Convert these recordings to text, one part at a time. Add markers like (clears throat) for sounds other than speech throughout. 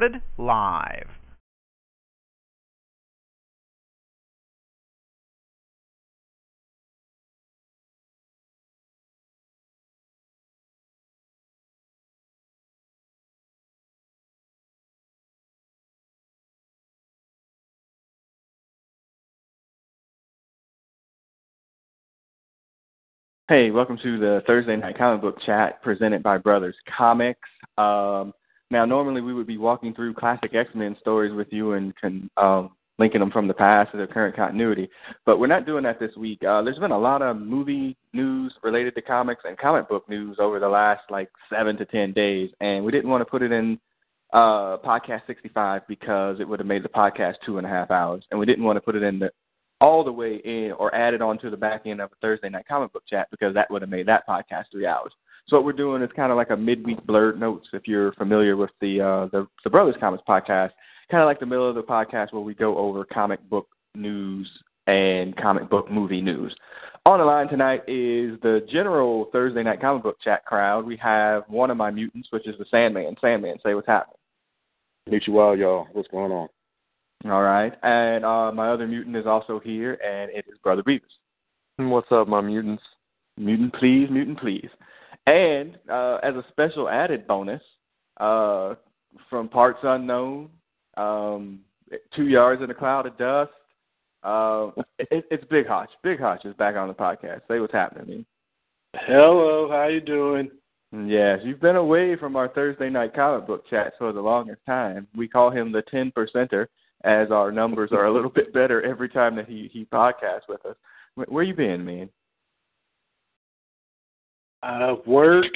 Recorded live. Hey, welcome to the Thursday Night Comic Book Chat presented by Brothers Comics. Um, now, normally we would be walking through classic X Men stories with you and can, um, linking them from the past to their current continuity, but we're not doing that this week. Uh, there's been a lot of movie news related to comics and comic book news over the last like seven to ten days, and we didn't want to put it in uh, podcast 65 because it would have made the podcast two and a half hours, and we didn't want to put it in the all the way in or add it onto the back end of a Thursday night comic book chat because that would have made that podcast three hours. So what we're doing is kind of like a midweek Blerd notes if you're familiar with the uh the, the Brothers Comics podcast, kind of like the middle of the podcast where we go over comic book news and comic book movie news. On the line tonight is the general Thursday night comic book chat crowd. We have one of my mutants, which is the Sandman. Sandman, say what's happening. Meet y'all. Y'all. What's going on? All right. And uh, my other mutant is also here, and it is Brother Beavis. What's up, my mutants? Mutant, please, mutant, please. And uh, as a special added bonus, uh, from Parts Unknown, um, Two Yards in a Cloud of Dust, uh, it, it's Big Hutch. Big Hutch is back on the podcast. Say what's happening, man. Hello, how you doing? Yes, you've been away from our Thursday night comic book chats for the longest time. We call him the ten percenter as our numbers are a little bit better every time that he he podcasts with us. Where, where you been, man? Uh, work.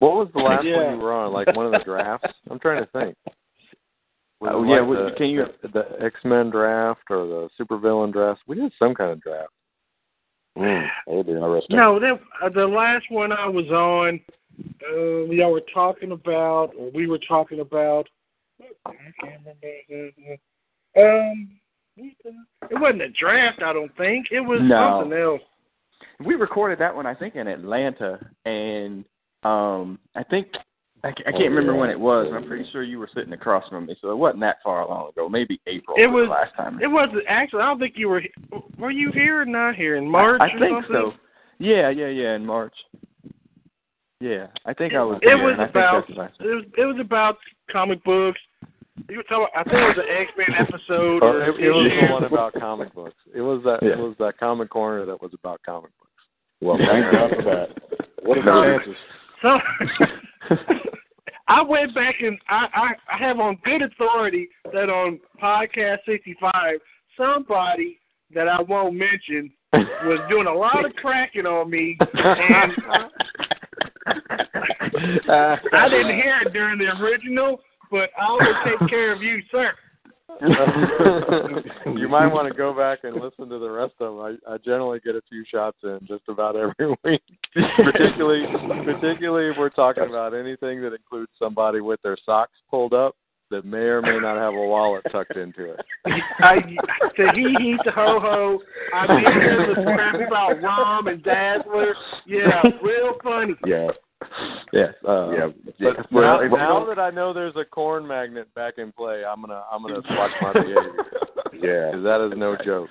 What was the last Yeah. one you were on? Like one of the drafts? I'm trying to think. Was Oh, yeah, like the, can you- the, the X Men draft or the supervillain draft? We did some kind of draft. Mm, that would be interesting. No, that uh, the last one I was on, um, y'all were talking about, or we were talking about. I can't remember. Um, it wasn't a draft. I don't think it was No. something else. We recorded that one, I think, in Atlanta, and um, I think I, I can't Oh, remember yeah. when it was. I'm pretty sure you were sitting across from me, so it wasn't that far long ago. Maybe April. It was was- the last time. It wasn't actually. I don't think you were. Were you here or not here in March? I, I or think something? so. Yeah, yeah, yeah. In March. Yeah, I think I was. It there, was and I think about. the It was. It was about comic books. You were talking. I think it was an X Men episode. Oh, or it, it was the one about comic books. It was that. Yeah. It was that comic corner that was about comic books. Well, thank God for that. What are the chances? So (laughs) I went back and I, I I have on good authority that on podcast sixty five somebody that I won't mention was doing a lot of cracking on me and (laughs) I didn't hear it during the original, but I will take care of you, sir. (laughs) you might want to go back and listen to the rest of them. I, I generally get a few shots in just about every (laughs) week. particularly, particularly if we're talking about anything that includes somebody with their socks pulled up that may or may not have a wallet tucked into it. I to hee hee to ho ho. I mean, there's a crap about Rom and Dazzler. Yeah, real funny. Yeah, (laughs) yes. Uh, yeah. But Well, now, now that I know there's a corn magnet back in play, I'm gonna I'm gonna (laughs) watch my behavior Yeah. because that is no joke.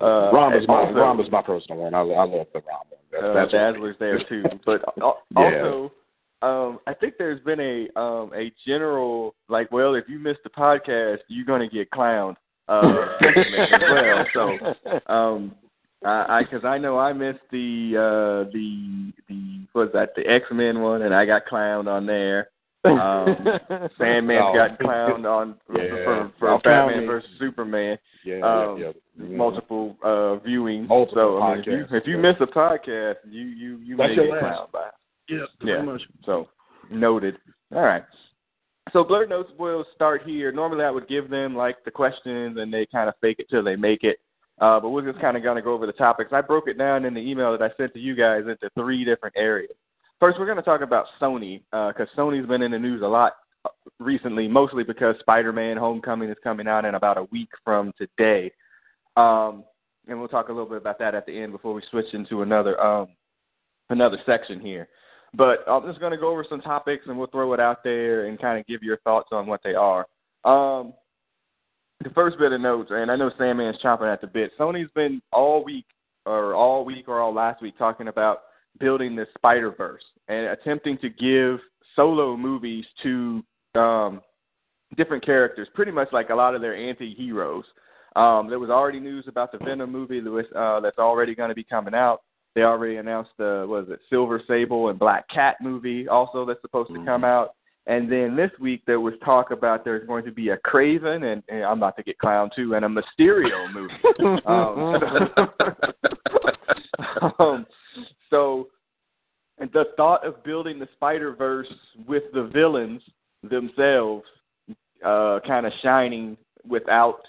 Uh, Rom is my also- Rom is my personal one. I, I love the Rom one. That, uh, that's Dazzler's there (laughs) too. But al- Yeah. also, um, I think there's been a um, a general like, well, if you miss the podcast, you're gonna get clowned uh, as well. So, um, I because I, know I missed the uh, the the what was that the X Men one, and I got clowned on there. Um, (laughs) Sandman's Oh. got clowned on Yeah. for, for Y'all Batman versus Superman. Yeah, Um, yeah, yeah. Multiple uh viewings. Multiple so I mean, if you if you yeah. miss a podcast, you you you That's may get last. clowned by. it. Yeah, Yeah. much. So noted. All right. So Blerd notes will start here. Normally I would give them like the questions and they kind of fake it till they make it. Uh, but we're just kind of going to go over the topics. I broke it down in the email that I sent to you guys into three different areas. First, we're going to talk about Sony because Sony's been in the news a lot uh, recently, mostly because Spider-Man: Homecoming is coming out in about a week from today. Um, and we'll talk a little bit about that at the end before we switch into another um, another section here. But I'm just going to go over some topics and we'll throw it out there and kind of give your thoughts on what they are. Um, the first bit of notes, and I know Sandman's chomping at the bit. Sony's been all week, or all week, or all last week, talking about building this Spider Verse and attempting to give solo movies to um, different characters, pretty much like a lot of their anti-heroes. Um, there was already news about the Venom movie was, uh, that's already going to be coming out. They already announced the what is it Silver Sable and Black Cat movie also that's supposed to come out. And then this week there was talk about there's going to be a Kraven and, and I'm about to get clown too and a Mysterio movie. (laughs) um, (laughs) um, so and the thought of building the Spider Verse with the villains themselves uh, kind of shining without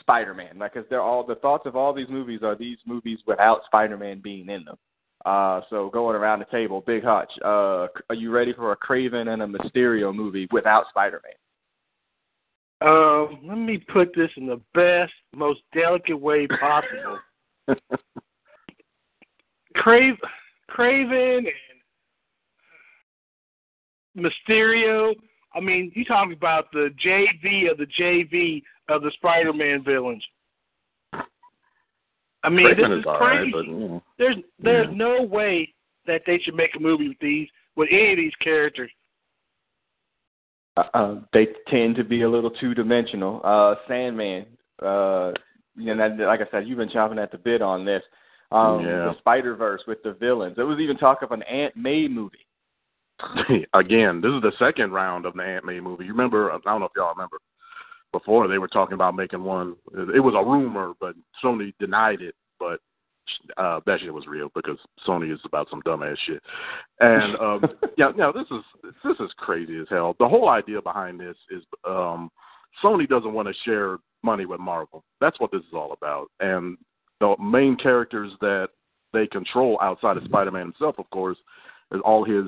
Spider-Man, like, because they're all the thoughts of all these movies are these movies without Spider-Man being in them. Uh, so going around the table, Big Hutch, uh, are you ready for a Kraven and a Mysterio movie without Spider-Man? Um, let me put this in the best, most delicate way possible. (laughs) Crave, Kraven and Mysterio. I mean, you talking about the JV of the JV of the Spider-Man villains. I mean, Kraven this is is all right, crazy. but, you know. There's there's Yeah. no way that they should make a movie with these with any of these characters. Uh, uh, they tend to be a little two-dimensional. Uh, Sandman, uh, you know, that- like I said, you've been chomping at the bit on this. Um, Yeah. The Spider-Verse with the villains. There was even talk of an Aunt May movie. (laughs) again, this is the second round of the Aunt May movie. You remember? I don't know if y'all remember. Before they were talking about making one. It was a rumor, but Sony denied it. But uh, that shit was real because Sony is about some dumbass shit. And um, (laughs) yeah, no, this is this is crazy as hell. The whole idea behind this is um, Sony doesn't want to share money with Marvel. That's what this is all about. And the main characters that they control outside of Spider-Man himself, of course, is all his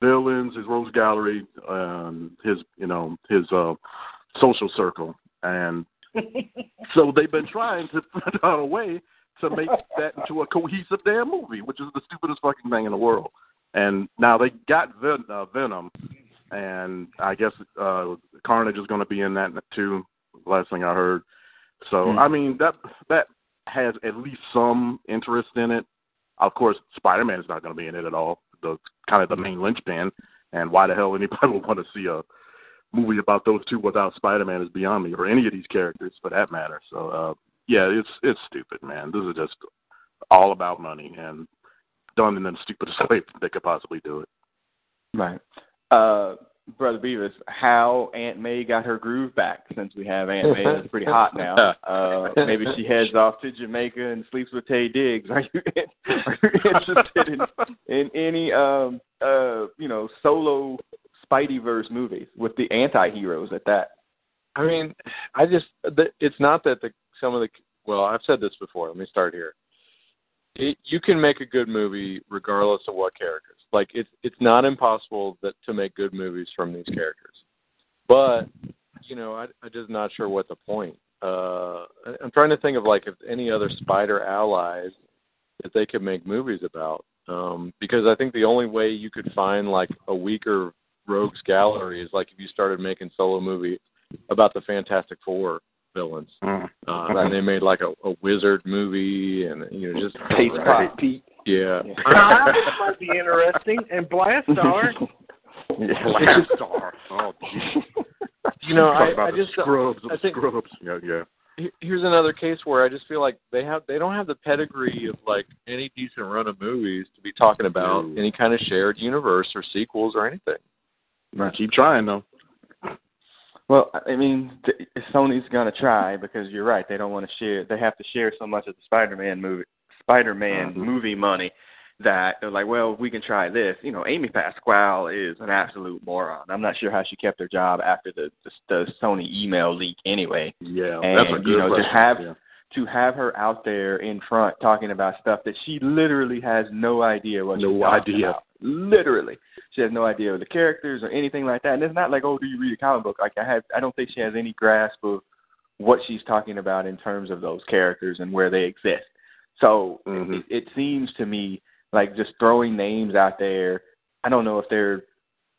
villains, his Rogues Gallery, um, his you know his uh, social circle, and (laughs) so they've been trying to find (laughs) out a way to make that into a cohesive damn movie, which is the stupidest fucking thing in the world. And now they got Ven- uh, Venom, and I guess uh, Carnage is going to be in that too. Last thing I heard. So Hmm. I mean that that has at least some interest in it. Of course, Spider Man is not going to be in it at all. The kind of the main linchpin, and why the hell anybody (laughs) would want to see a movie about those two without Spider Man is beyond me, or any of these characters for that matter. So uh, yeah, it's it's stupid, man. This is just all about money and done in the stupidest (laughs) way they could possibly do it. Right. Uh, Brother Beavis, how Aunt May got her groove back since we have Aunt May. It's pretty hot now. (laughs) Uh, maybe she heads off to Jamaica and sleeps with Taye Diggs. (laughs) Are you, are you interested in, in any, um, uh, you know, solo Spideyverse movies with the anti-heroes at that? I mean, I just it's not that the some of the well, I've said this before. Let me start here. It, you can make a good movie regardless of what characters. Like it's it's not impossible that to make good movies from these characters. But you know, I I'm just not sure what the point. Uh, I'm trying to think of like if any other Spider allies that they could make movies about. Um, because I think the only way you could find like a weaker rogues gallery is like if you started making solo movie about the Fantastic Four villains. Mm. Uh, and they made like a, a wizard movie, and you know just Paste Pot Pete. yeah. Ah, (laughs) this might be interesting. And Blastaar. Last star. Oh, geez. (laughs) You know, I, about I just scrubs I think scrubs. Yeah, yeah. here's another case where I just feel like they have they don't have the pedigree of like any decent run of movies to be talking about any kind of shared universe or sequels or anything. Keep trying though. Well, I mean, Sony's gonna try because you're right. They don't want to share. They have to share so much of the Spider-Man movie, Spider-Man Mm-hmm. movie money that they're like, well, we can try this. You know, Amy Pascal is an absolute moron. I'm not sure how she kept her job after the the, the Sony email leak. Anyway, Yeah, And, that's a good you know, to have- yeah. to have her out there in front talking about stuff that she literally has no idea what No she's talking idea. about. Literally, she has no idea of the characters or anything like that. And it's not like, oh, do you read a comic book? Like I have, I don't think she has any grasp of what she's talking about in terms of those characters and where they exist. So Mhm. it, it seems to me like just throwing names out there. I don't know if they're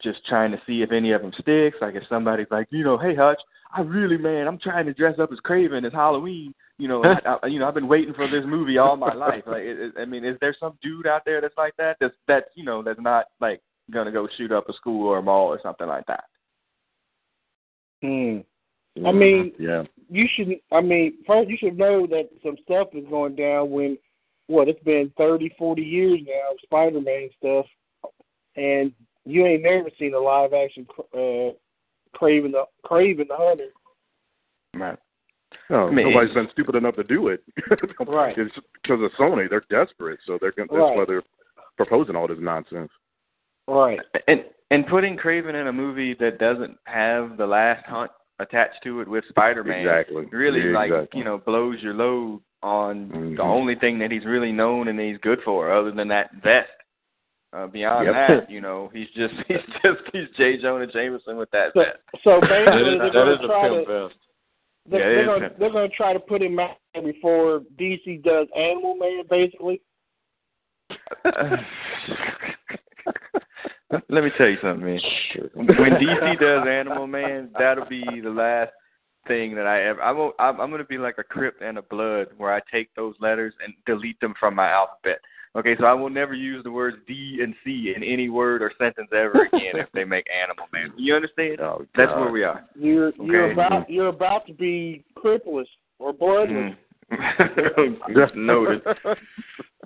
just trying to see if any of them sticks. Like if somebody's like, you know, hey Hutch, I really, man, I'm trying to dress up as Kraven as Halloween. You know, (laughs) I, I, you know, I've been waiting for this movie all my life. Like, it, it, I mean, is there some dude out there that's like that? That's that you know, that's not like gonna go shoot up a school or a mall or something like that. Hmm. I mean, yeah, you should. I mean, first you should know that some stuff is going down. When what? It's been thirty, forty years now, Spider-Man stuff, and you ain't never seen a live action uh, Kraven the Kraven the Hunter. Right. No, I mean, nobody's been stupid enough to do it. (laughs) Right. It's because of Sony. They're desperate, so they're gonna, that's Right. why they're proposing all this nonsense. Right. And and putting Kraven in a movie that doesn't have the last hunt attached to it with Spider-Man Exactly. really like Exactly. you know blows your load on Mhm. the only thing that he's really known and he's good for, other than that vest. Uh, beyond Yep. that, (laughs) you know, he's just (laughs) he's just he's J. Jonah Jameson with that So, vest. so That basically, is, they're that going is to a try pimp to vest. They're, Yeah, they're gonna, they're going to try to put him out before DC does Animal Man, basically. (sighs) Let me tell you something, man. When DC does Animal Man, that'll be the last thing that I ever. I'm I'm, I'm going to be like a Crip and a Blood, where I take those letters and delete them from my alphabet. Okay, so I will never use the words D and C in any word or sentence ever (laughs) again if they make Animal Man. You understand? Oh, That's God. where we are. You're you're about you're about to be crippless or bloodless. Mm. (laughs) Noted.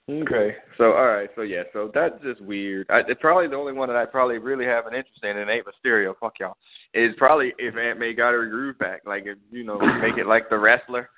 Okay. So all right. So yeah. So that's just weird. I, it's probably the only one that I probably really have an interest in. And ain't Mysterio. Fuck y'all. Is probably if Aunt May got her groove back. Like if you know make it like the wrestler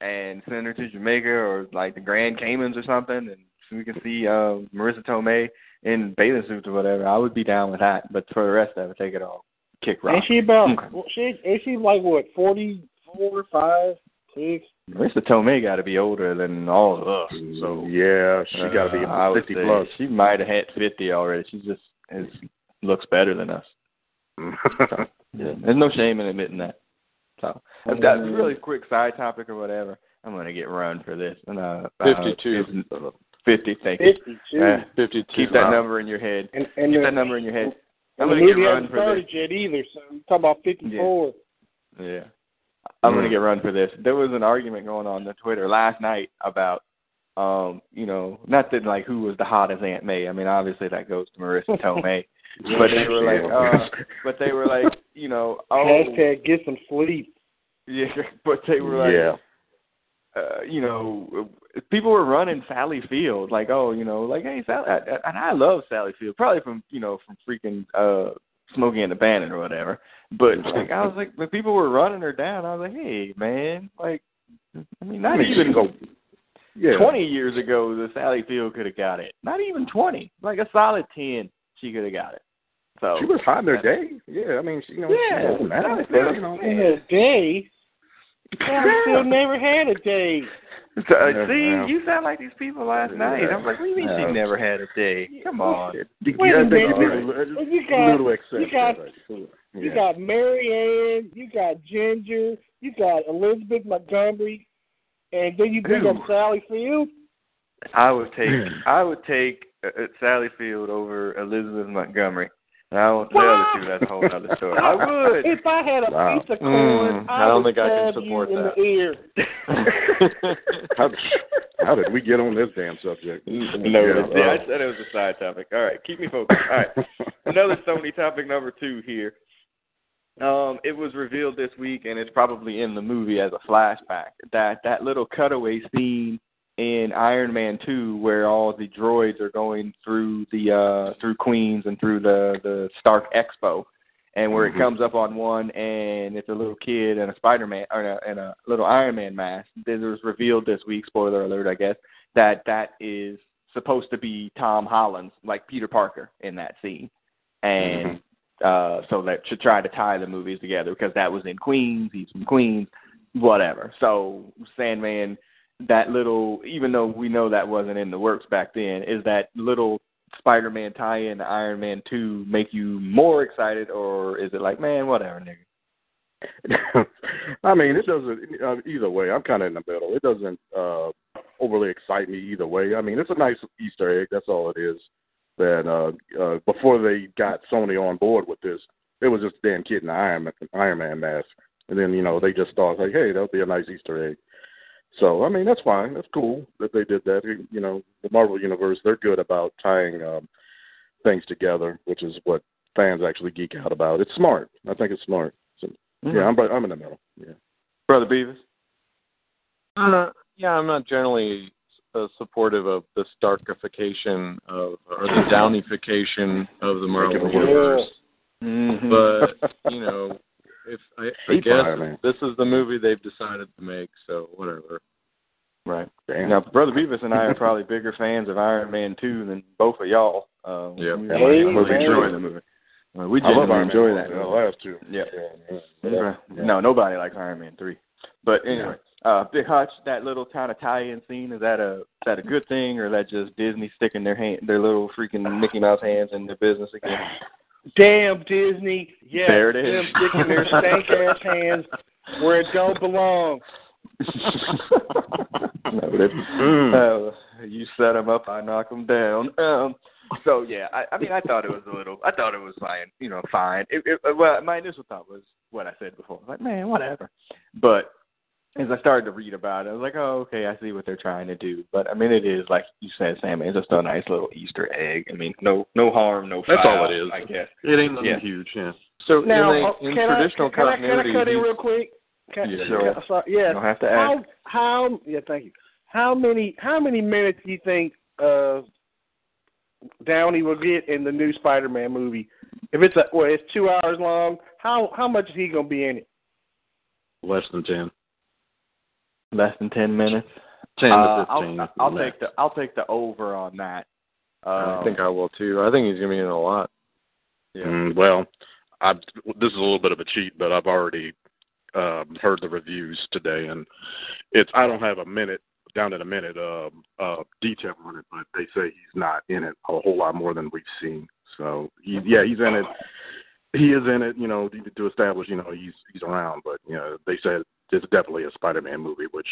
and send her to Jamaica or like the Grand Caymans or something, and we can see uh Marisa Tomei in bathing suits or whatever. I would be down with that. But for the rest of it, take it all. Kick rock. Ain't she about? Okay. well, She ain't she like what forty four, five, six? Marisa Tomei got to be older than all of us. So yeah, she got to be Uh, fifty plus. She might have hit fifty already. She just is looks better than us. (laughs) Yeah, there's no shame in admitting that. So if that's a really quick side topic or whatever. I'm gonna get run for this. And uh, uh, Fifty-two. it's- Fifty. Thank you. Fifty two. Yeah. Fifty-two. Keep that number in your head. and and Keep the, that number in your head. I'm and gonna get run hasn't for this. started yet either. So you talk about fifty four. Yeah. I'm gonna Mm. get run for this. There was an argument going on on Twitter last night about um, you know, not that like who was the hottest Aunt May. I mean, obviously that goes to Marisa Tomei. (laughs) but they were like, uh, but they were like, you know, oh, (laughs) Hashtag get some sleep. yeah. (laughs) But they were like, yeah. uh, you know, people were running Sally Field, like, oh, you know, like, hey, Sally, and I love Sally Field, probably from, you know, from freaking uh, Smokey and the Bandit or whatever. But like, I was like, when people were running her down, I was like, hey, man, like, I mean, not I mean, even go. Yeah. 20 years ago, the Sally Field could have got it. Not even 20, like a solid 10, she could have got it. So She was hot in her day. Yeah, I mean, she, you know, Yeah, she Field. you know, In her day. Sally Field never had a day. So, uh, Yeah, see, yeah. you sound like these people last night. I was like, what do you mean Yeah. she never had a day? Come on. You Wait a I think minute. you need a little- You got- little you got- right? You got Mary Ann, you got Ginger, you got Elizabeth Montgomery, and then you bring Ooh. up Sally Field. I would take I would take uh, uh, Sally Field over Elizabeth Montgomery. And I won't tell the two. That's a whole other story. I would. If I had a Wow. piece of corn, Mm, I, I don't would think I can support you in that. the ear. (laughs) How, how did we get on this damn subject? no, Yeah, yeah, uh, I said it was a side topic. All right, keep me focused. All right, (laughs) another Sony topic number two here. Um, it was revealed this week, and it's probably in the movie as a flashback. That that little cutaway scene in Iron Man Two, where all the droids are going through the uh, through Queens and through the the Stark Expo, and where Mhm. it comes up on one and it's a little kid and a Spider Man or a, and a little Iron Man mask. This was revealed this week. Spoiler alert, I guess that that is supposed to be Tom Holland's like Peter Parker in that scene, and uh so that should try to tie the movies together because that was in Queens. He's from Queens, whatever. So Sandman, that little, even though we know that wasn't in the works back then, is that little Spider-Man tie-in Iron Man Two make you more excited, or is it like, man, whatever, nigga? (laughs) I mean, it doesn't. Uh, either way, I'm kind of in the middle. It doesn't uh, overly excite me either way. I mean, it's a nice Easter egg. That's all it is. That uh, uh, before they got Sony on board with this, it was just a damn kid in the Iron Man, Iron Man mask, and then you know they just thought like, hey, that'll be a nice Easter egg. So I mean, that's fine. That's cool that they did that. You know, the Marvel universe, they're good about tying um, things together, which is what fans actually geek out about. It's smart. I think it's smart. So, Yeah, I'm I'm in the middle. Yeah. Brother Beavis. Uh, yeah, I'm not generally uh, supportive of the Starkification of or the (laughs) Downeyfication of the Marvel universe. Mm-hmm. But you know, if I, I guess fine, this is the movie they've decided to make, so whatever. right. Damn. Now, Brother Beavis and I are probably bigger fans of Iron Man 2 than both of y'all. Um, Yep. we Yeah, really enjoy the movie. Uh, we I love genuinely Iron enjoy Man. that. Movie. the last two. Yeah. Yeah, yeah. Okay. Yeah. No, nobody likes Iron Man 3. But anyway, uh, Big Hutch, that little kind of tie-in scene, is that a is that a good thing, or is that just Disney sticking their hand, their little freaking Mickey Mouse hands in their business again? (laughs) Damn Disney. Yeah, There it is. Them sticking their stank (laughs) ass hands where it don't belong. (laughs) no, they, uh, you set them up, I knock them down. Um, so yeah, I, I mean, I thought it was a little, I thought it was fine, you know, fine. It, it, well, my initial thought was what I said before, like, man, whatever. But as I started to read about it, I was like, oh, okay, I see what they're trying to do. But I mean, it is like you said, Sam. It's just a nice little Easter egg. I mean, no, no harm, no foul. That's all it is. I guess. It ain't nothing Yeah. huge. Yeah. So Now, in, uh, the, in can, I, traditional can, I, can I cut in real quick? Can, Yeah, can- sorry, yeah. You don't have to how ask. how yeah, thank you. How many how many minutes do you think uh Downey will get in the new Spider-Man movie? If it's a well, it's two hours long. How how much is he gonna be in it? Less than ten. Less than ten minutes. Ten Uh, to fifteen. I'll, I'll take the I'll take the over on that. I Um, think I will too. I think he's gonna be in a lot. Yeah. Mm, well, I this is a little bit of a cheat, but I've already um, heard the reviews today, and it's I don't have a minute down in a minute um, uh, detail on it, but they say he's not in it a whole lot more than we've seen. So he, yeah, he's in it. He is in it, you know, to, to establish, you know, he's he's around. But you know, they said it's definitely a Spider-Man movie, which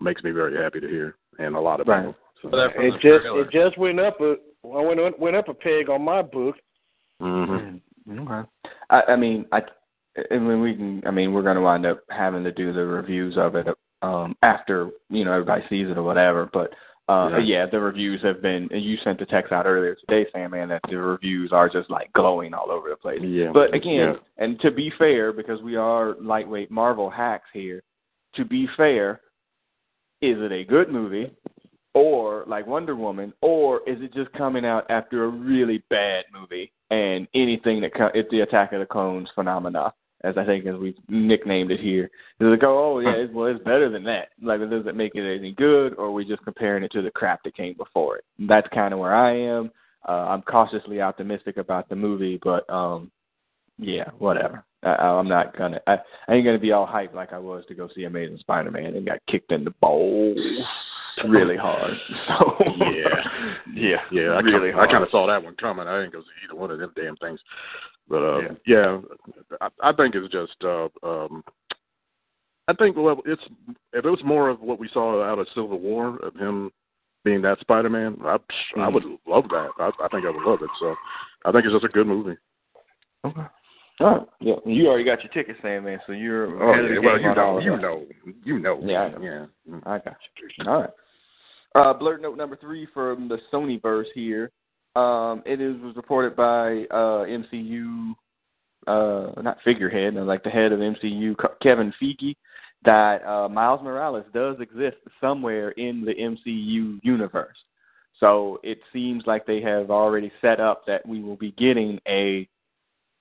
makes me very happy to hear, and a lot of Right. people. So, It just trailer. it just went up a well, went went up a peg on my book. mhm. Okay. I, I mean, I, I mean, we can. I mean, we're going to wind up having to do the reviews of it um, after you know everybody sees it or whatever. But uh, Yeah. yeah. the reviews have been. and You sent the text out earlier today, Sam, man, that the reviews are just like glowing all over the place. Yeah. But again, Yeah. and to be fair, because we are lightweight Marvel hacks here, to be fair, is it a good movie? Or like Wonder Woman, or is it just coming out after a really bad movie and anything that co- it's the Attack of the Clones phenomena, as I think as we nicknamed it here. It's like, oh yeah, it's, well it's better than that. Like, it does it make it any good, or we're we just comparing it to the crap that came before it? That's kind of where I am. Uh, I'm cautiously optimistic about the movie, but um, yeah, whatever. I, I'm not gonna. I, I ain't gonna be all hyped like I was to go see Amazing Spider-Man and got kicked in the balls really hard. (laughs) So Yeah. yeah, (laughs) Yeah, I really kinda, hard. I kind of saw that one coming. I didn't go see either one of them damn things. But uh, yeah, I, I think it's just. Uh, um, I think well, it's if it was more of what we saw out of Civil War of him being that Spider Man, I I would love that. I, I think I would love it. So I think it's just a good movie. Okay. All right. Yeah, you already got your tickets, Sam, man. So you're Oh ahead of the yeah, well you know, you know, you know. Yeah, yeah. I got you. All right. Uh, Blerd note number three from the Sony verse here. Um, it is was reported by uh, MCU, uh, not figurehead, like the head of MCU, Kevin Feige, that uh, Miles Morales does exist somewhere in the MCU universe. So it seems like they have already set up that we will be getting a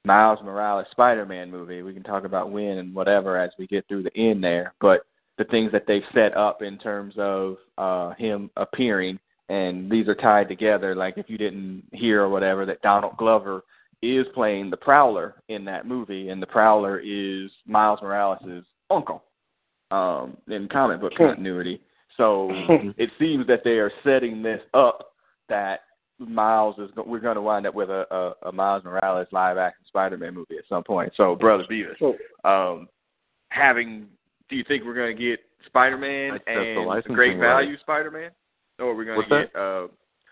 Miles Morales Spider-Man movie. We can talk about when and whatever as we get through the end there, but the things that they've set up in terms of uh him appearing and these are tied together like if you didn't hear or whatever that Donald Glover is playing the Prowler in that movie and the Prowler is Miles Morales' uncle um in comic book continuity. So (laughs) it seems that they are setting this up that Miles is we're going to wind up with a, a, a Miles Morales live action Spider-Man movie at some point. So brother Beavis, um, having do you think we're going to get that's the and Great right. Value Spider-Man, or are we going to get uh,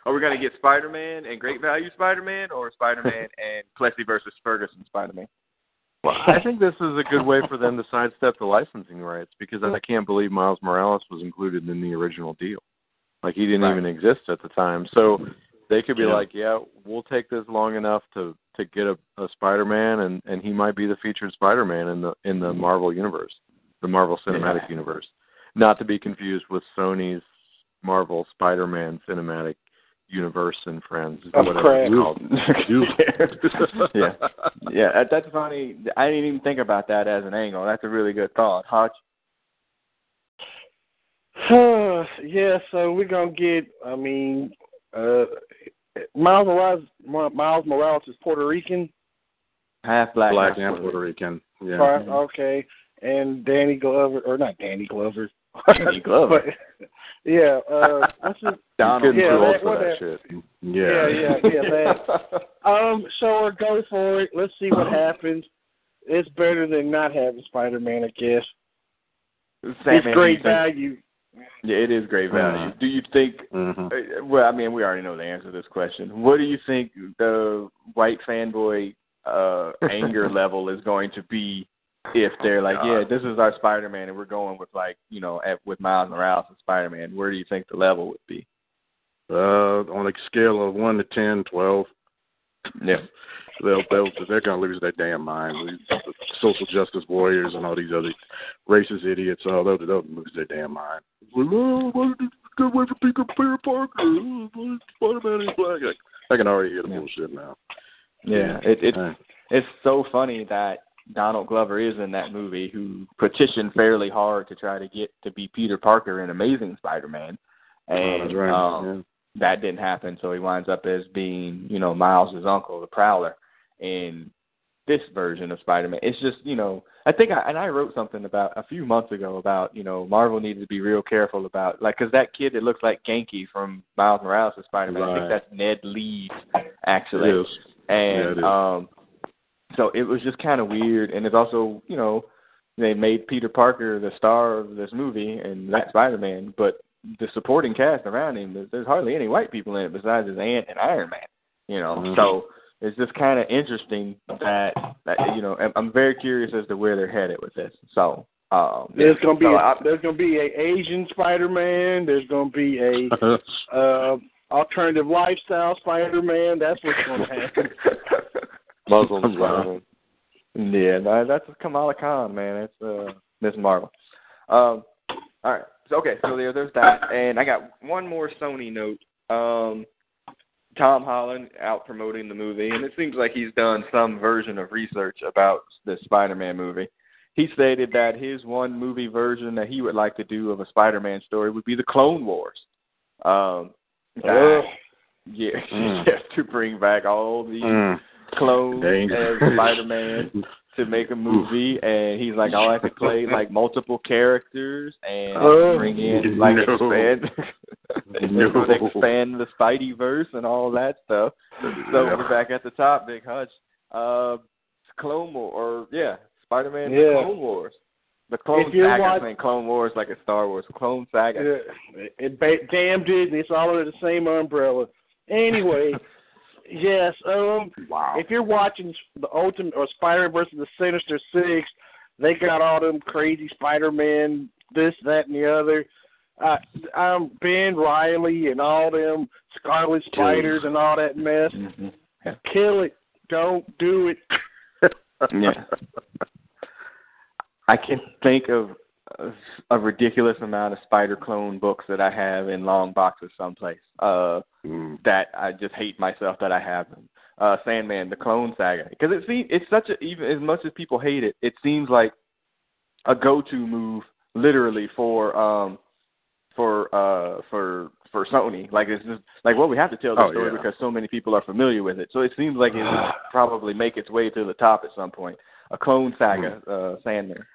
are we going to get Spider-Man and Great Value Spider-Man, or Spider-Man (laughs) and Plessy versus Ferguson Spider-Man? Well, I think this is a good way for them to sidestep the licensing rights because I can't believe Miles Morales was included in the original deal. Like he didn't Right. even exist at the time. So they could be Yeah. like, yeah, we'll take this long enough to to get a, a Spider-Man and and he might be the featured Spider-Man in the in the Marvel universe, the Marvel Cinematic Yeah. Universe. Not to be confused with Sony's Marvel Spider-Man Cinematic Universe and Friends, Of whatever it's crap. (laughs) yeah, yeah, that's funny. I didn't even think about that as an angle. That's a really good thought, Hutch. (sighs) yeah, so we're gonna get. I mean, uh, Miles Morales. Miles Morales is Puerto Rican. Half black, Black half and Puerto Rican. Yeah. Right, Okay, and Danny Glover, or not Danny Glover. Danny (laughs) Glover. but, yeah, uh, what's (laughs) his? Donald Yeah, too old that- for that that- shit. Yeah, yeah, yeah. That. (laughs) Um, so go for it. Let's see what happens. It's better than not having Spider Man, I guess. Sandman, it's great think- value. Yeah, it is great value. Mhm. Do you think? hmm uh, Well, I mean, we already know the answer to this question. What do you think the white fanboy uh anger level is going to be if they're like, yeah, this is our Spider-Man, and we're going with like, you know, at, with Miles Morales and Spider-Man? Where do you think the level would be? Uh, on a scale of one to ten, twelve, Yeah. they'll they'll they're gonna lose their damn mind. These Social justice warriors and all these other racist idiots, oh, they'll they'll lose their damn mind. Well, oh, why did you get away from Peter Peter Parker? Oh, Spider-Man is black. I, I can already hear the bullshit now. Yeah, it, it it's so funny that Donald Glover is in that movie, who petitioned fairly hard to try to get to be Peter Parker in Amazing Spider-Man, Oh, and that's right. um, that didn't happen. So he winds up as being, you know, Miles's uncle, the Prowler, in this version of Spider-Man. It's just, you know, I think, I, and I wrote something about a few months ago about, you know, Marvel needed to be real careful about, like, because that kid that looks like Ganke from Miles Morales' Spider-Man, I think that's Ned Leeds, actually. It is. And Yeah, it is. um so it was just kind of weird and it's also, you know, they made Peter Parker the star of this movie and that Spider-Man, but the supporting cast around him, there's, there's hardly any white people in it besides his aunt and Iron Man, you know. Mhm. So it's just kind of interesting that, that you know, I'm- I'm very curious as to where they're headed with this. So, um There's gonna be so a, I- there's gonna be a Asian Spider Man. There's gonna be a (laughs) uh, alternative lifestyle Spider Man. That's what's gonna happen. (laughs) Muslim Spider-Man. (laughs) Yeah, no, that's Kamala Khan, man. It's uh Miss Marvel. Um all right. So okay, so there there's that. And I got one more Sony note. Um Tom Holland out promoting the movie and it seems like he's done some version of research about the Spider Man movie. He stated that his one movie version that he would like to do of a Spider Man story would be the Clone Wars. Um that, yeah, (laughs) Mm. (laughs) to bring back all the Mm. Clones Dangerous. as Spider Man to make a movie, and he's like, "I'll have to play (laughs) like multiple characters and Oh. bring in like No. expand, (laughs) No. (laughs) expand the Spidey verse and all that stuff." So Yeah. we're back at the top, Big Hutch. Uh, Clone War, or yeah, Spider Man: Yeah. Clone Wars. The Clone Saga. watch- Clone Wars like a Star Wars. Clone Saga. Yeah, it, it ba- damn Disney. It's all under the same umbrella. Anyway, yes. Um, Wow. if you're watching the Ultimate or Spider versus the Sinister Six, they got all them crazy Spider-Man, this, that, and the other. Uh, um, Ben Reilly and all them Scarlet Spiders and all that mess. Mhm. Kill it. Don't do it. (laughs) Yeah. I can think of a, ridiculous amount of spider clone books that I have in long boxes someplace. Uh Mm. that I just hate myself that I have them. uh Sandman: The Clone Saga because it seems it's such a even as much as people hate it, it seems like a go-to move literally for um for uh for for Sony. Like it's just like well we have to tell the Oh, story yeah. because so many people are familiar with it. So it seems like it will (sighs) probably make its way to the top at some point. A Clone Saga, uh Sandman.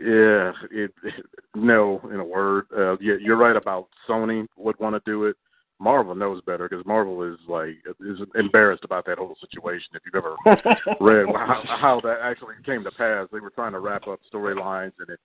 Yeah, it, it (laughs) no in a word. Uh, yeah, you're right about Sony would want to do it. Marvel knows better because Marvel is like is embarrassed about that whole situation. If you've ever (laughs) read how, how that actually came to pass, they were trying to wrap up storylines and it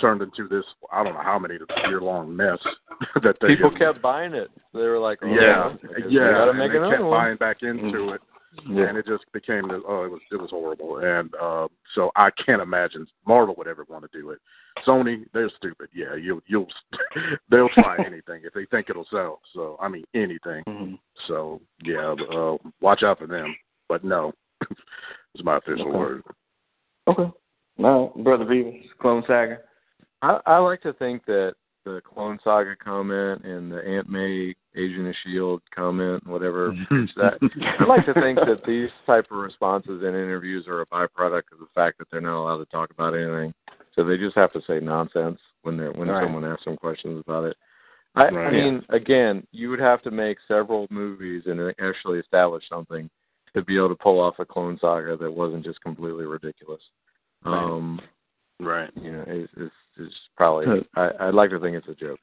turned into this I don't know how many year long mess (laughs) that they People kept buying it. They were like, oh, yeah okay, we yeah gotta and make they another kept one. buying back into it Yeah. and it just became oh it was it was horrible and uh so I can't imagine Marvel would ever want to do it. Sony they're stupid yeah you you'll (laughs) they'll try (laughs) anything if they think it'll sell so I mean anything Mm-hmm. so yeah uh, watch out for them but no (laughs) is my official Okay. word. Okay. No, Brother Beavis, Clone Saga. I, I like to think that the Clone Saga comment and the Aunt May Agent of Shield comment, whatever (laughs) that I like to think that these type of responses in interviews are a byproduct of the fact that they're not allowed to talk about anything. So they just have to say nonsense when they're when Right. someone asks them questions about it. I, I Right. mean, again, you would have to make several movies and actually establish something to be able to pull off a Clone Saga that wasn't just completely ridiculous. Right. Um, right. you know, it's, it's, it's probably. I, I'd like to think it's a joke.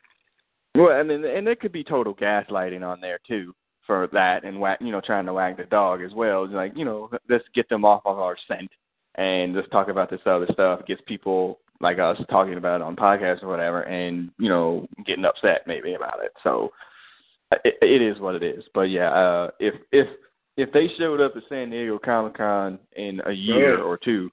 Well, and then and there could be total gaslighting on there too for that, and whack, you know, trying to wag the dog as well. It's like, you know, let's get them off of our scent, and let's talk about this other stuff. Gets people like us talking about it on podcasts or whatever, and you know, getting upset maybe about it. So it, it is what it is. But yeah, uh, if if if they showed up at San Diego Comic Con in a year or two,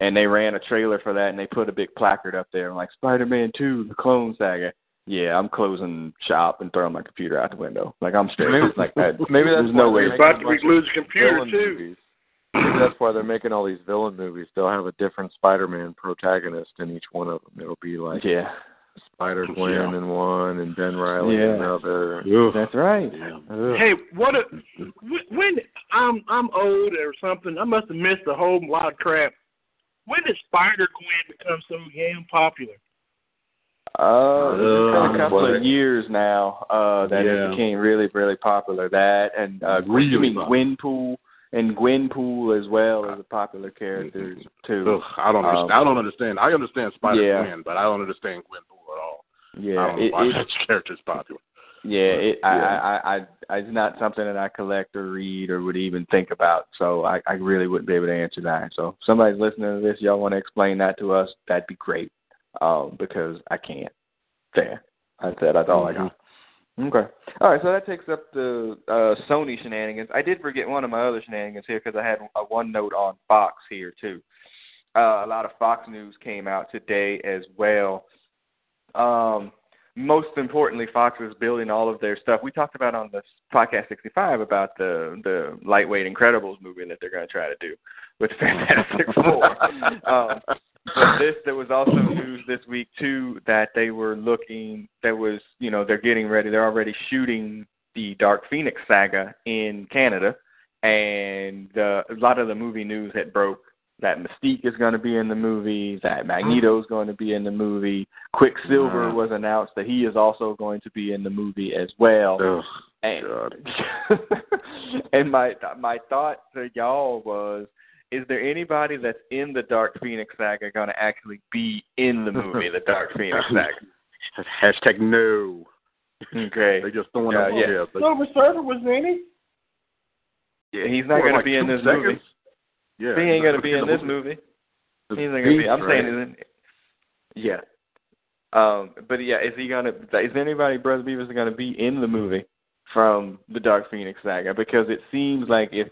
and they ran a trailer for that, and they put a big placard up there like Spider-Man Two: The Clone Saga. Yeah, I'm closing shop and throwing my computer out the window. Like I'm straight. Maybe- like I, (laughs) maybe that's there's no way. they're About to making lose of computer, too. Movies. Maybe that's why they're making all these villain movies. They'll have a different Spider-Man protagonist in each one of them. It'll be like Yeah, Spider Gwen Yeah. in one and Ben Reilly Yeah. in another. that's right. Yeah. Hey, what a when I'm I'm old or something. I must have missed a whole lot of crap. When did Spider Gwen become so damn popular? Uh, it's been a Uh, couple but- of years now uh, that Yeah. it became really, really popular. That and uh, Really you mean popular. Gwenpool and Gwenpool as well as a popular character too. Ugh, I don't. Um, I don't understand. I understand Spider yeah. Gwen, but I don't understand Gwenpool at all. I Yeah, don't know it, why it, that (laughs) character's popular. yeah, it, I, Yeah. I, I, I, it's not something that I collect or read or would even think about. So I, I really wouldn't be able to answer that. So if somebody's listening to this, y'all want to explain that to us? That'd be great. Um, because I can't. There, I said that's all I got. Okay. All right. So that takes up the uh, Sony shenanigans. I did forget one of my other shenanigans here because I had a one note on Fox here too. Uh, a lot of Fox news came out today as well. Um, most importantly, Fox is building all of their stuff. We talked about on the podcast 65 about the the lightweight Incredibles movie that they're going to try to do with (laughs) Fantastic Four. (laughs) um, but this there was also news this week too that they were looking there was you know they're getting ready they're already shooting the Dark Phoenix saga in Canada. And uh, a lot of the movie news had broke that Mystique is going to be in the movie that Magneto is going to be in the movie. Quicksilver Wow. was announced that he is also going to be in the movie as well. And, (laughs) and my my thought to y'all was, is there anybody that's in the Dark Phoenix saga going to actually be in the movie, the Dark Phoenix (laughs) saga? Hashtag no. Okay. They just throwing Yeah, up. yeah. they- Silver Surfer was in it. Yeah, he's not what, going to be in two this movie. Yeah, He ain't going to be in this movie. It's He's not going to be. I'm Beast, saying, right? is it- yeah. Um, but yeah, is he going to? Is anybody, Brother Beavis, going to be in the movie from the Dark Phoenix saga? Because it seems like if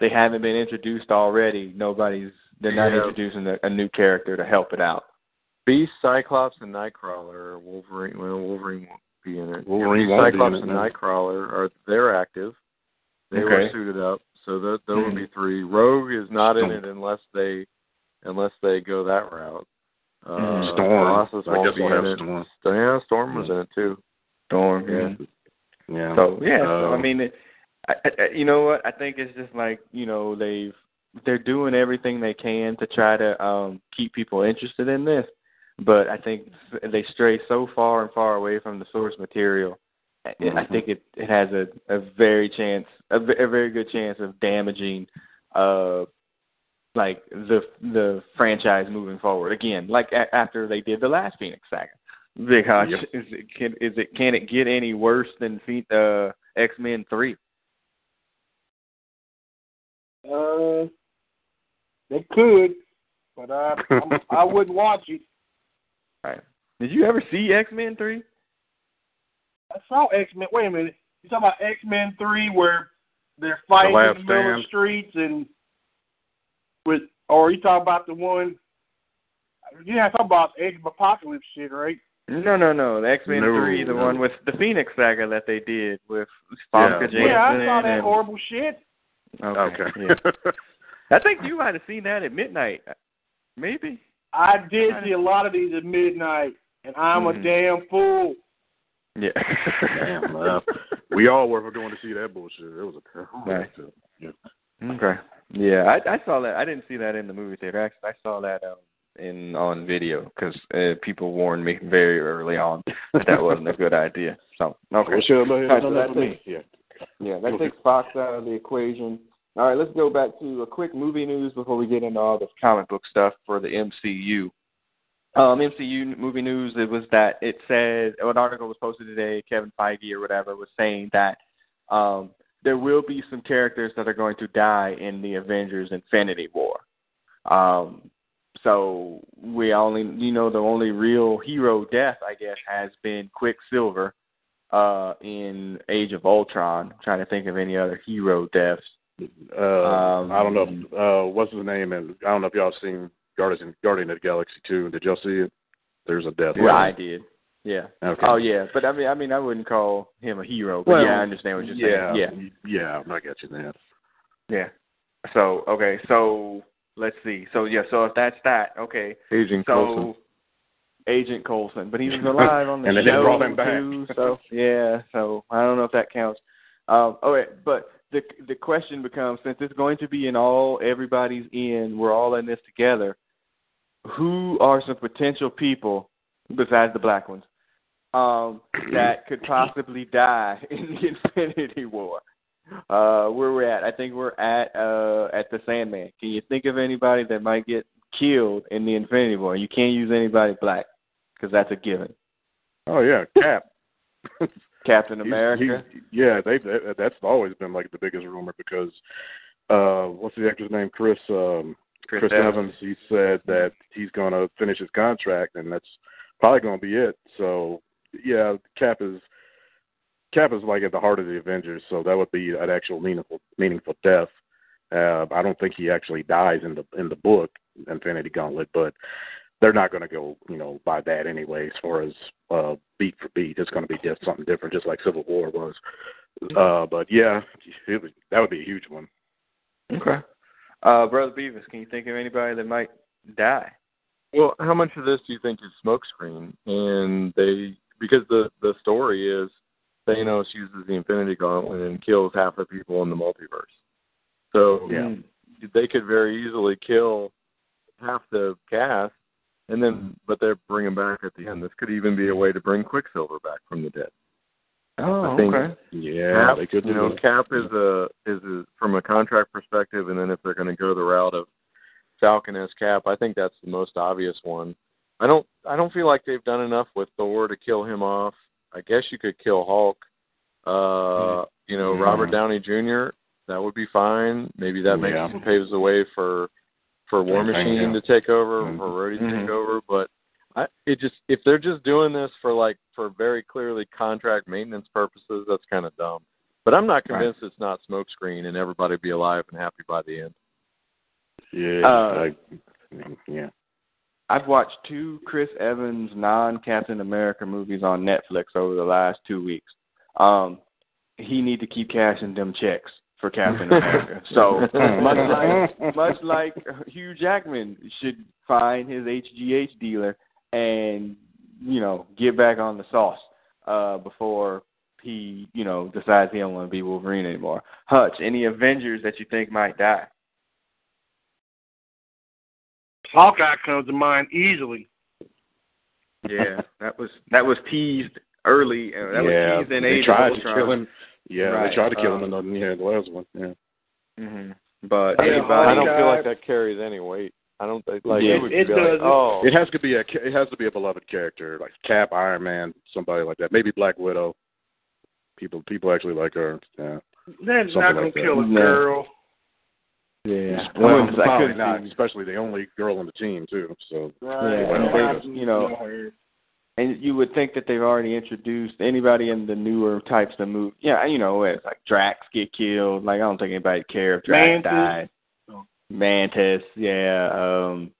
they haven't been introduced already, nobody's. They're not Yeah. introducing a, a new character to help it out. Beast, Cyclops, and Nightcrawler. Or Wolverine. Well, Wolverine won't be in it. Wolverine won't Cyclops in it, and. Nightcrawler are they're active. They were suited up, so that there will Mhm. be three. Rogue is not in it unless they unless they go that route. Uh, Mhm. Storm. Colossus I won't guess be in have it. Storm. Yeah, Storm was in it too. Storm. Yeah. Yeah. So yeah, so, I Um, mean, it, I, I, you know what? I think it's just like you know they've they're doing everything they can to try to um keep people interested in this, but I think they stray so far and far away from the source material. Mm-hmm. I think it it has a a very chance a, a very good chance of damaging uh like the the franchise moving forward again like a, after they did the last Phoenix saga because yep. is it can is it can it get any worse than uh X Men three? Uh, they could, but I (laughs) I wouldn't watch it. All right. Did you ever see X Men three? I saw X Men. Wait a minute. You talking about X Men three where they're fighting the in the middle of the streets and with, or you talking about the one? You not talking about Age of Apocalypse shit, right? No, no, no. The X Men No, Three, the no. one with the Phoenix saga that they did with Famke Yeah. Janssen. Yeah, I saw that and, horrible shit. Okay. Okay. yeah. (laughs) I think you might have seen that at midnight. Maybe. I did see a lot of these at midnight, and I'm Mhm. a damn fool. Yeah. Damn, (laughs) uh, we all were going to see that bullshit. It was a Right. yeah. Okay. Yeah, I I saw that. I didn't see that in the movie theater. Actually, I saw that um, in on video because uh, people warned me very early on (laughs) that that wasn't a good idea. So okay. Well, shit, look, Alright, no, so no, that's for me. Yeah. Yeah, that takes Fox out of the equation. All right, let's go back to a quick movie news before we get into all this comic book stuff for the MCU. Um, MCU movie news. It was that it said an article was posted today. Kevin Feige or whatever was saying that um, there will be some characters that are going to die in the Avengers Infinity War. Um, so we only, you know, the only real hero death, I guess, has been Quicksilver uh, in Age of Ultron. I'm trying to think of any other hero deaths. Uh, Um, I don't know. If, uh, what's his name? And I don't know if y'all seen Guardian Guardian of the Galaxy two. Did y'all see it? There's a death. Yeah, I did. Yeah. Okay. Oh yeah, but I mean, I mean, I wouldn't call him a hero. But Well, yeah, I understand what you're yeah, saying. yeah, I get you there. Yeah. Yeah. So okay, so let's see. So yeah, so if that's that, okay. Agent So Coulson. Agent Coulson, but he was (laughs) alive on the And they show brought him back. too. So yeah, so I don't know if that counts. Um, okay, but the the question becomes since it's going to be in all everybody's in, we're all in this together. Who are some potential people besides the black ones um, (clears throat) that could possibly die (laughs) in the Infinity War? Uh, where we're at, I think we're at uh, at the Sandman. Can you think of anybody that might get killed in the Infinity War? You can't use anybody black because that's a given. Oh yeah, Cap. (laughs) Captain He's- America. he's- yeah, they that, that's always been like the biggest rumor because uh what's the actor's name? Chris um Chris, Chris Evans. He said that he's going to finish his contract, and that's probably going to be it. So yeah, Cap is Cap is like at the heart of the Avengers, so that would be an actual meaningful meaningful death. Uh, I don't think he actually dies in the in the book Infinity Gauntlet, but they're not going to go you know by that anyway. As far as uh, beat for beat, it's going to be diff- something different, just like Civil War was. Uh, but yeah, it was, that would be a huge one. Okay. Uh, Brother Beavis, can you think of anybody that might die? Well, how much of this do you think is smokescreen? And they because the the story is Thanos uses the Infinity Gauntlet and kills half the people in the multiverse. So Yeah. they could very easily kill half the cast, and then but they're bringing back at the end. This could even be a way to bring Quicksilver back from the dead. Oh, I think- okay. Yeah, Cap, they could do you know, that. Cap is a is a, from a contract perspective, and then if they're going to go the route of Falcon as Cap, I think that's the most obvious one. I don't I don't feel like they've done enough with Thor to kill him off. I guess you could kill Hulk. Uh, you know, Mhm. Robert Downey Jr. That would be fine. Maybe that makes Yeah. paves the way for for War Machine yeah. to take over, Mhm. for Rhodey to Mhm. take over. But I, it just if they're just doing this for like for very clearly contract maintenance purposes, that's kind of dumb. But I'm not Right. convinced it's not smokescreen and everybody be alive and happy by the end. Yeah, Uh, I, yeah. I've watched two Chris Evans non Captain America movies on Netflix over the last two weeks. Um, he need to keep cashing them checks for Captain America. (laughs) So much (laughs) like much like Hugh Jackman should find his HGH dealer and you know get back on the sauce uh, before he, you know, decides he don't want to be Wolverine anymore. Hutch, any Avengers that you think might die? Hawkeye comes to mind easily. Yeah, that was that was teased early. Uh, that yeah, was teased in they Age tried of to Ultron. kill him. Yeah, Right, they tried to kill um, him in the, yeah, the last one. Yeah. hmm But Yeah, anybody, I don't feel like that carries any weight. I don't think like Yeah, it would it be like, doesn't. oh, It has to be a it has to be a beloved character like Cap, Iron Man, somebody like that. Maybe Black Widow. People people actually like her. Yeah. That's Something not gonna like that. kill a girl. yeah, I Well, wouldn't- probably couldn't especially the only girl on the team too. So Right. Yeah, well, Not- you know, her. And you would think that they've already introduced anybody in the newer types of movies. Yeah, you know, it's like Drax get killed. Like I don't think anybody would care if Drax Mantis. died. Oh. Mantis, yeah, um,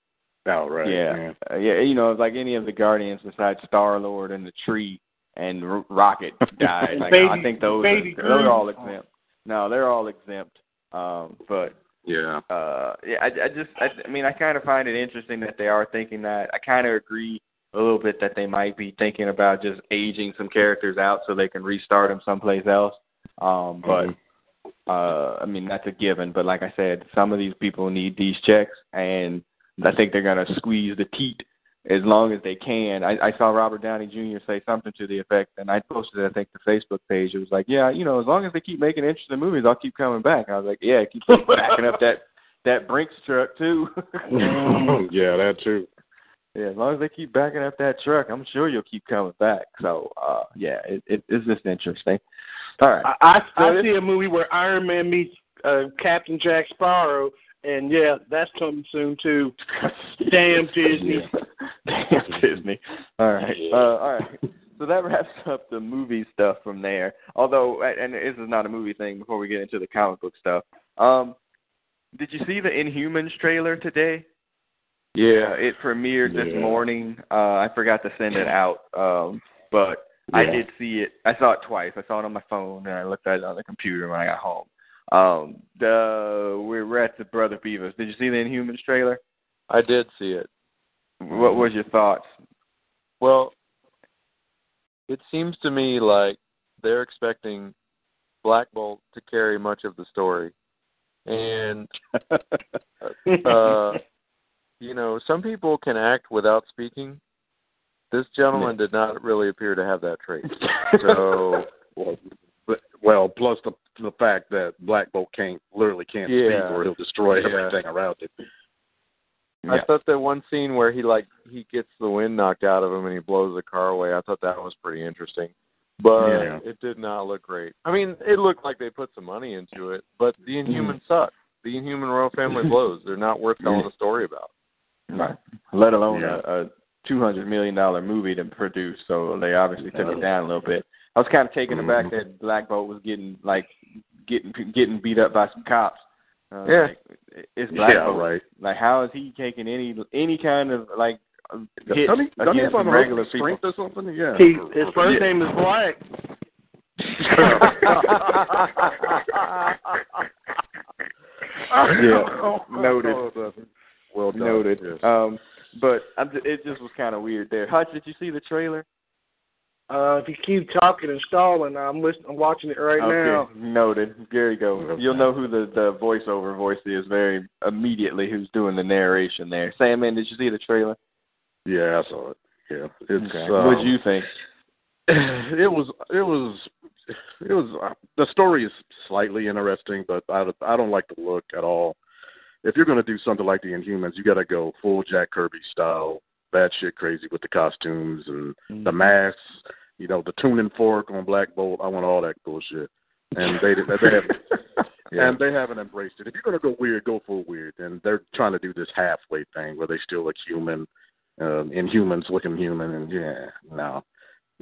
oh right. yeah, uh, yeah. You know, like any of the Guardians besides Star Lord and the Tree and R- Rocket (laughs) died. And like I think those Baby are, those are all exempt. No, they're all exempt. Um, but Yeah. uh yeah i i just i, I mean i kind of find it interesting that they are thinking that i kind of agree a little bit that they might be thinking about just aging some characters out so they can restart them someplace else um but Mhm. uh i mean that's a given but like i said some of these people need these checks and i think they're going to squeeze the teat as long as they can. I, I saw Robert Downey Jr. say something to the effect, and I posted, it, I think, the Facebook page. It was like, yeah, you know, as long as they keep making interesting movies, I'll keep coming back. And I was like, yeah, keep (laughs) backing up that that Brinks truck too. (laughs) yeah, that too. Yeah, as long as they keep backing up that truck, I'm sure you'll keep coming back. So, uh, yeah, it, it, it's just interesting. All right. I, I, I see a movie where Iron Man meets uh, Captain Jack Sparrow, and yeah, that's coming soon too. (laughs) Damn Disney. Damn Disney. All right. Uh, all right. So that wraps up the movie stuff from there. Although, and this is not a movie thing. Before we get into the comic book stuff, um, did you see the Inhumans trailer today? Yeah. It premiered this Yeah. morning. Uh, I forgot to send it out, um, but I did see it. I saw it twice. I saw it on my phone, and I looked at it on the computer when I got home. Um, the we're, we're at the Brother Beavis. Did you see the Inhumans trailer? I did see it. What was your thoughts? Well, it seems to me like they're expecting Black Bolt to carry much of the story. And (laughs) uh you know, some people can act without speaking. This gentleman did not really appear to have that trait. (laughs) So Well, but- well, plus the the fact that Black Bolt can't literally can't Yeah. speak or he'll destroy Yeah. everything around it. I thought that one scene where he like he gets the wind knocked out of him and he blows the car away. I thought that was pretty interesting, but Yeah. it did not look great. I mean, it looked like they put some money into it, but the Inhumans mm-hmm. suck. The Inhuman royal family (laughs) blows. They're not worth telling a story about. Right. Let alone Yeah. a, a two hundred million dollar movie to produce. So they obviously took it down a little bit. I was kind of taken aback Mhm. that Black Bolt was getting like getting getting beat up by some cops. Uh, Yeah. like, it's Black yeah, Bolt. right. Like, how is he taking any any kind of like uh, hit Doesn't he, doesn't he against have some a regular regular people? strength or something? Yeah. He, his first yeah. name is Black. (laughs) (laughs) Yeah, noted. Well done. Noted. Yes. Um, but I'm just, it just was kind of weird there. Hutch, did you see the trailer? Uh, if you keep talking and stalling, I'm listening. I'm watching it right now. noted. There you go. You'll know who the the voiceover voice is very immediately. Who's doing the narration there? Sandman, did you see the trailer? Yeah, I saw it. Yeah, it's. Okay. Um, what did you think? (sighs) It was. It was. It was. Uh, the story is slightly interesting, but I I don't like the look at all. If you're going to do something like the Inhumans, you got to go full Jack Kirby style, bad shit crazy with the costumes and the masks. You know, the tuning fork on Black Bolt. I want all that bullshit. And they they haven't (laughs) Yeah. and they haven't embraced it. If you're gonna go weird, go full weird. And they're trying to do this halfway thing where they still look human, um, Inhumans looking human, and yeah, no,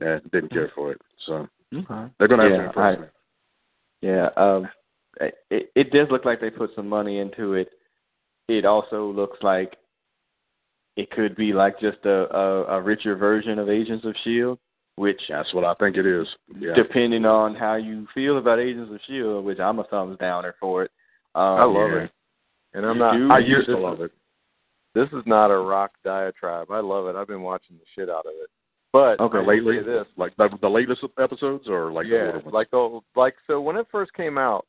yeah, didn't care for it. So Okay. they're gonna have Yeah, to impress I- me. Yeah, um, it, it does look like they put some money into it. It also looks like it could be like just a, a, a richer version of Agents of Shield, which That's what I think it is. Yeah. depending on how you feel about Agents of Shield, which I'm a thumbs downer for it. Um, I love yeah. it, and I'm You not. do? I used to love it. This is not a rock diatribe. I love it. I've been watching the shit out of it. But Okay, lately, this, like the, the latest episodes, or like the yeah, older ones? like the like so when it first came out,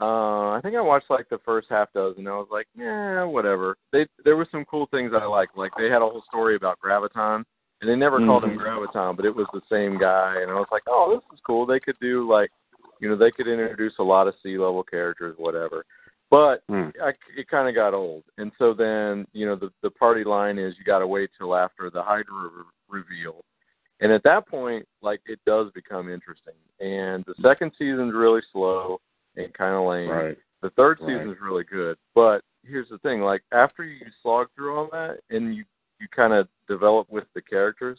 uh, I think I watched like the first half dozen. I was like, yeah, whatever. They there were some cool things I liked. Like they had a whole story about Graviton, and they never called him Graviton, but it was the same guy. And I was like, oh, this is cool. They could do like, you know, they could introduce a lot of sea level characters, whatever. But Hmm. I, it kind of got old, and so then you know the the party line is you got to wait till after the Hydra re- reveal, and at that point, like it does become interesting. And the second season's really slow and kind of lame. Right. The third Right. is really good, but here's the thing: like after you slog through all that and you you kind of develop with the characters,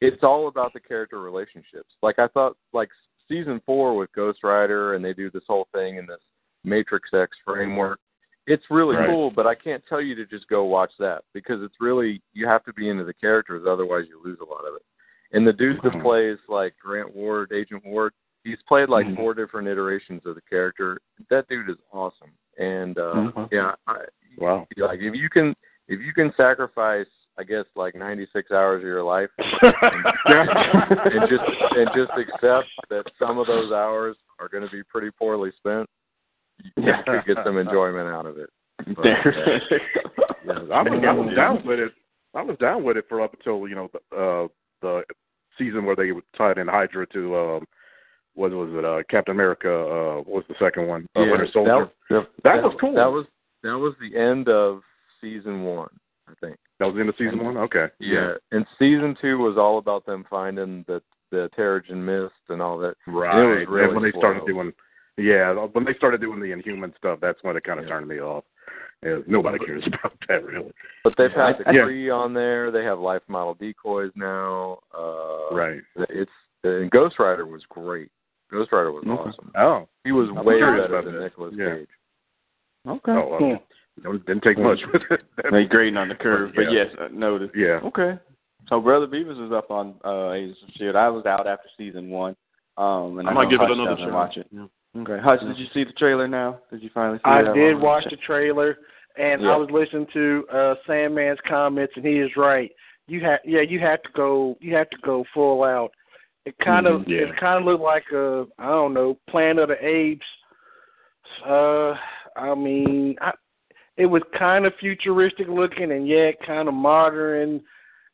it's all about the character relationships. Like I thought, like season four with Ghost Rider, and they do this whole thing in this Matrix X framework. It's really Right. cool, but I can't tell you to just go watch that because it's really you have to be into the characters, otherwise you lose a lot of it. And the dude that plays like Grant Ward, Agent Ward, he's played like Mhm. four different iterations of the character. That dude is awesome. And uh Mhm. yeah, I, Wow. like if you can if you can sacrifice I guess like 96 hours of your life (laughs) and just and just accept that some of those hours are going to be pretty poorly spent, you could get some enjoyment out of it. (laughs) But, There. yeah, I was, I was down with it. I was down with it for up until you know the, uh, the season where they tied in Hydra to um, what was it? Uh, Captain America. Uh, what was the second one? Uh, Yeah, Winter Soldier. That, That was cool. That was that was the end of season one, I think. That was in the season one. Okay. Yeah, and season two was all about them finding the the Terrigen mist and all that. Right. And it was really and when they started slow. doing, yeah, when they started doing the Inhuman stuff, that's when it kind of Yeah. turned me off. Yeah, nobody cares (laughs) about that really. But they've had the Yeah. Kree on there. They have life model decoys now. Uh, Right. It's and Ghost Rider was great. Ghost Rider was Okay. awesome. Oh. He was I'm way curious better about than that. Nicolas Yeah. Cage. Okay. Oh, well, don't- didn't take much with it. They grading on the curve, but Yeah. yes, uh, noted. yeah. Okay. So Brother Beavis was up on uh Agents of Shield. I was out after season one. Um and I I might know give it another doesn't shot. watch it. Yeah. Okay. Hutch, did you see the trailer now? Did you finally see I it? did watch the trailer, and Yeah. I was listening to uh Sandman's comments, and he is right. You have, yeah, you have to go, you have to go full out. It kind of, Mhm, yeah. it kind of looked like a, I don't know, Planet of the Apes. Uh, I mean, I, it was kind of futuristic looking, and yet kind of modern.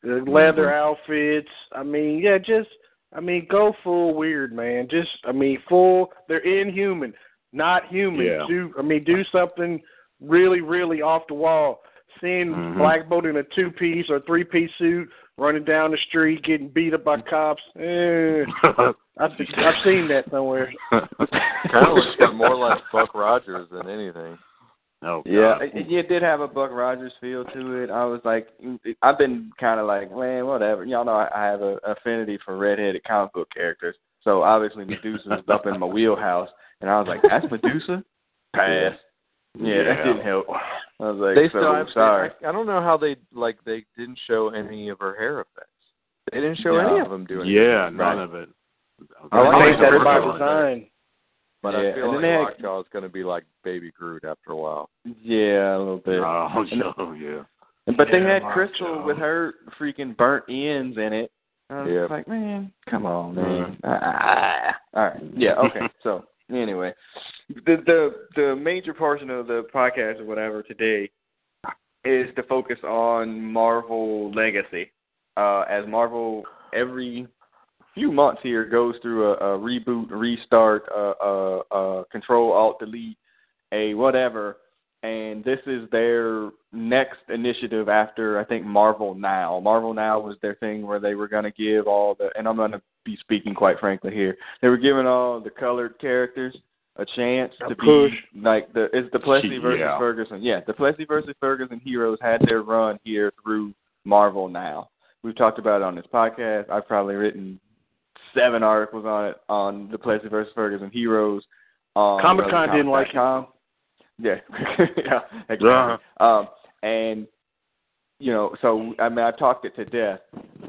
The leather Mm-hmm. outfits. I mean, yeah, just, I mean, go full weird, man. Just, I mean, full. They're inhuman, not human. Yeah. Do, I mean, do something really, really off the wall. Seeing Mhm. Black Bolt in a two piece or three piece suit running down the street getting beat up by cops. Eh, (laughs) I've I've seen that somewhere. (laughs) Kind of looks more like Buck Rogers than anything. Oh, Yeah, God. it, it did have a Buck Rogers feel to it. I was like, I've been kind of like, man, whatever. Y'all know I, I have an affinity for redheaded comic book characters, so obviously Medusa's up in my wheelhouse, and I was like, that's Medusa. (laughs) Pass. Yeah, that didn't help. I was like, They so still have, sorry. I, I don't know how they like. They didn't show any of her hair effects. They didn't show No. any of them doing. Yeah, anything. none of it. I like think that that's by design. But Yeah, I feel and like then they had- Lockjaw is going to be like Baby Groot after a while. Yeah, a little bit. Oh, no, (laughs) yeah. But they Yeah, had Mark Crystal Jones. with her freaking burnt ends in it. I was Yeah. like, man, come on, man. Ah. All right. Yeah. Okay. so anyway, the the the major portion of the podcast or whatever today is to focus on Marvel Legacy, uh, as Marvel every few months here goes through a, a reboot, restart, uh, uh, uh, Control Alt Delete, a whatever, and this is their next initiative after I think Marvel Now. Marvel Now was their thing where they were going to give all the, and I'm going to be speaking quite frankly here, they were giving all the colored characters a chance A to push. be like the it's the Plessy versus Yeah. Ferguson. Yeah, the Plessy versus Ferguson heroes had their run here through Marvel Now. We've talked about it on this podcast. I've probably written seven articles on it on the Plessy versus Ferguson heroes. Comic-Con didn't like it. Com. (laughs) Yeah, (laughs) yeah, exactly. Um, and you know, so I mean, I talked it to death.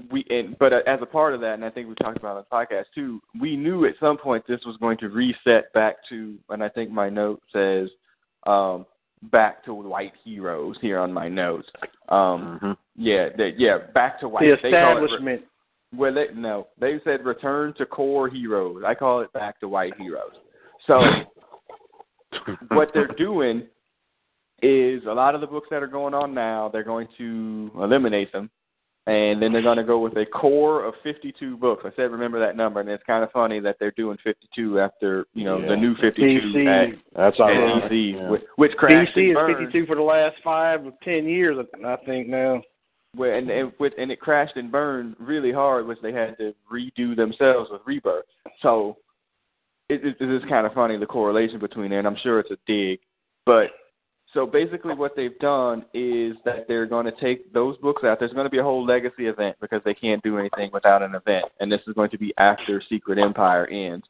We and but as a part of that, and I think we talked about it on the podcast too. We knew at some point this was going to reset back to, and I think my note says, um, back to white heroes here on my notes. Um, Mhm. yeah, they, yeah, back to white. The They call it- establishment. Well, they, no, they said return to core heroes. I call it back to white heroes. So (laughs) (laughs) what they're doing is a lot of the books that are going on now, they're going to eliminate them, and then they're going to go with a core of 52 books. I said remember that number, and it's kind of funny that they're doing 52 after you know Yeah. the new 52 DC. at, That's at ironic. DC, Yeah. which, which crashed DC and is 52 for the last five or ten years, I think now. where and and, with, and it crashed and burned really hard, which they had to redo themselves with Rebirth. So it, it, it is kind of funny the correlation between there, and I'm sure it's a dig. But so basically, what they've done is that they're going to take those books out. There's going to be a whole legacy event because they can't do anything without an event, and this is going to be after Secret Empire ends.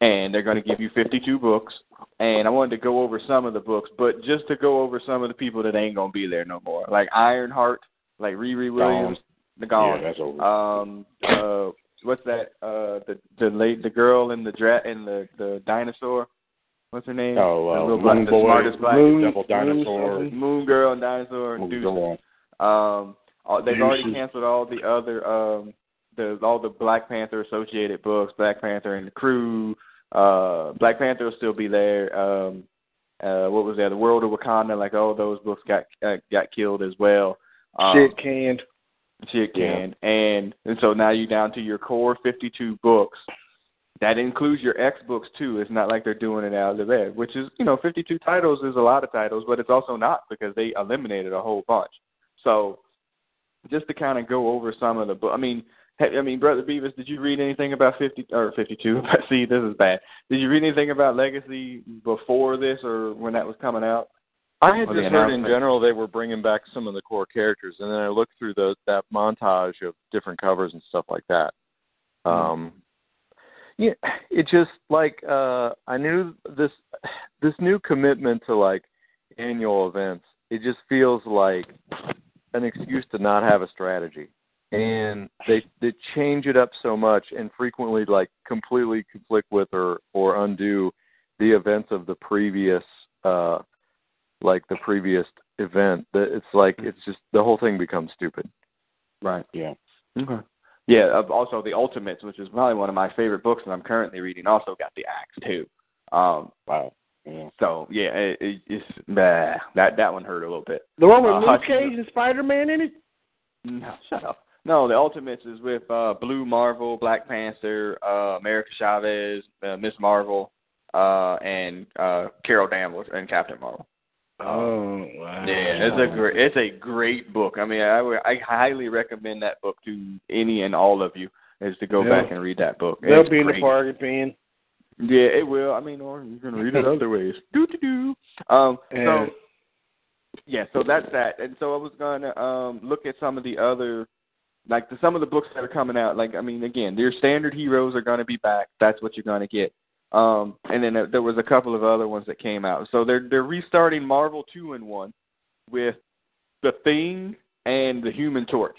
And they're going to give you 52 books. And I wanted to go over some of the books, but just to go over some of the people that ain't going to be there no more, like Ironheart, like Riri Williams, the gone. Yeah, that's over. Um, uh, what's that? Uh, the the late the girl in the dra- in the the dinosaur. What's her name? Oh, The uh, little black- Moon the Boy, smartest black Moon- Devil Dinosaur. Moon- Moon Girl and Dinosaur and Moon Deuce. Um, all- they've already canceled all the other um the all the Black Panther associated books, Black Panther and the Crew. Uh, Black Panther will still be there. Um, uh, what was that? The World of Wakanda. Like all those books got uh, got killed as well. Um, Shit canned. Shit Yeah. can. And and so now you're down to your core 52 books. That includes your X books too. It's not like they're doing it out of the bed, which is you know 52 titles is a lot of titles, but it's also not because they eliminated a whole bunch. So just to kind of go over some of the book. I mean, I mean, brother Beavis, did you read anything about 50 or 52? (laughs) See, this is bad. Did you read anything about Legacy before this or when that was coming out? I had just heard in general they were bringing back some of the core characters, and then I looked through the that montage of different covers and stuff like that. Um, yeah, it just like uh, I knew this this new commitment to like annual events. It just feels like an excuse to not have a strategy, and they they change it up so much and frequently like completely conflict with or or undo the events of the previous uh like the previous event. That it's like it's just the whole thing becomes stupid. Right. Yeah. Okay. Yeah. uh, Also, the Ultimates, which is probably one of my favorite books that I'm currently reading, also got the axe too. Um. Wow. Yeah. So yeah, it, it, it's bah, that that one hurt a little bit. The one with Uh, Luke Cage and Spider Man in it? No, (laughs) shut up. No, the Ultimates is with uh Blue Marvel, Black Panther, uh America Chavez, uh, Miss Marvel, uh and uh Carol Danvers and Captain Marvel. Oh wow. Yeah, it's a great it's a great book. I mean, I would- I highly recommend that book to any and all of you is to go Yeah. back and read that book. They'll It's be in the great. bargain bin. Yeah, it will. I mean, or you can read it other ways. Do do do. Um. And- So yeah, so that's that. And so I was gonna um look at some of the other, like the, some of the books that are coming out. Like I mean, again, your standard heroes are gonna be back. That's what you're gonna get. Um, and then there- there was a couple of other ones that came out. So they're they're restarting Marvel two in one with the Thing and the Human Torch.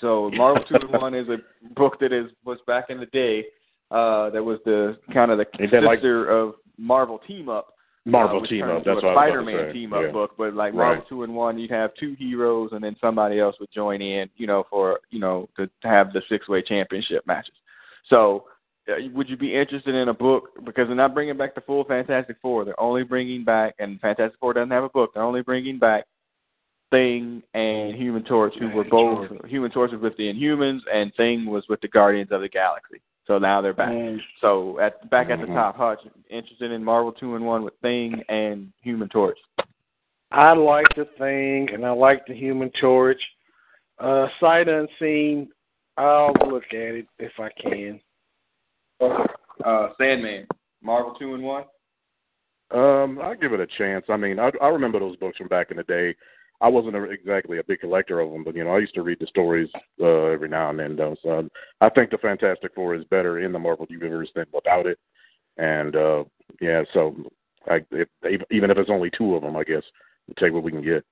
So Marvel two in one is a book that is was back in the day. Uh, that was the kind of the that like- sister of Marvel Team Up. Marvel uh, team up. That's a what I was about to Spider-Man say. team yeah. up book, but like Right. Marvel two and one, you'd have two heroes, and then somebody else would join in, you know, for you know to, have the six way championship matches. So, uh, would you be interested in a book because they're not bringing back the full Fantastic Four? They're only bringing back, and Fantastic Four doesn't have a book. They're only bringing back Thing and Human Torch, who were both Human Torch was with the Inhumans, and Thing was with the Guardians of the Galaxy. So now they're back. Mm. So at back at the Mhm. top, Hutch interested in Marvel two and one with Thing and Human Torch. I like the thing, and I like the Human Torch. Uh, sight unseen. I'll look at it if I can. Uh, Sandman, Marvel two and one. Um, I'll give it a chance. I mean, I, I remember those books from back in the day. I wasn't a, exactly a big collector of them, but you know, I used to read the stories uh, every now and then. Though, so I think the Fantastic Four is better in the Marvel universe than without it. And uh, yeah, so I, if, even if it's only two of them, I guess we'll take what we can get.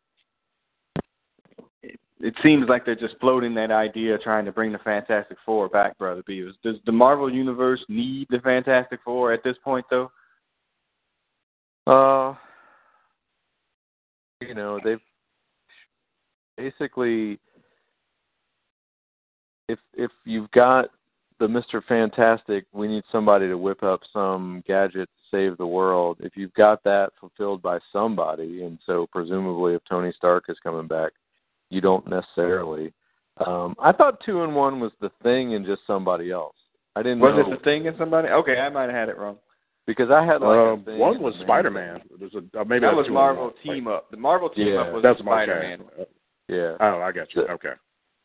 It seems like they're just floating that idea, trying to bring the Fantastic Four back, brother Beavis. Does the Marvel universe need the Fantastic Four at this point, though? Uh, you know, they've basically if if you've got the Mr. Fantastic, we need somebody to whip up some gadget to save the world. If you've got that fulfilled by somebody, and so presumably if Tony Stark is coming back, you don't necessarily. Um, I thought two and one was the thing and just somebody else. I didn't Was know it the thing in somebody? Okay, I might have had it wrong. because I had like a Um, thing one was Spider Man. There's a uh, maybe that was two Marvel one. Team Up. The Marvel Team Yeah, Up was That's Spider Man. Yeah, Oh, I got you. Okay.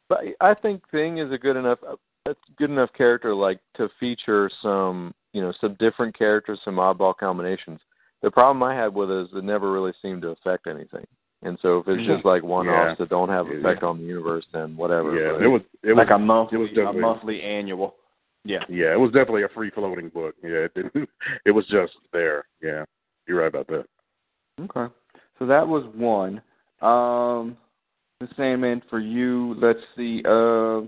but I think Thing is a good enough a good enough character like to feature some you know some different characters, some oddball combinations. The problem I had with it is it never really seemed to affect anything. And so if it's just like one offs Yeah. that don't have Yeah. effect on the universe, then whatever. Yeah, But- it was. It like was a monthly, it was a monthly annual. Yeah. Yeah, it was definitely a free floating book. Yeah, it didn't. (laughs) It was just there. Yeah, you're right about that. Okay. So that was one. Um the Sandman for you, let's see. Uh,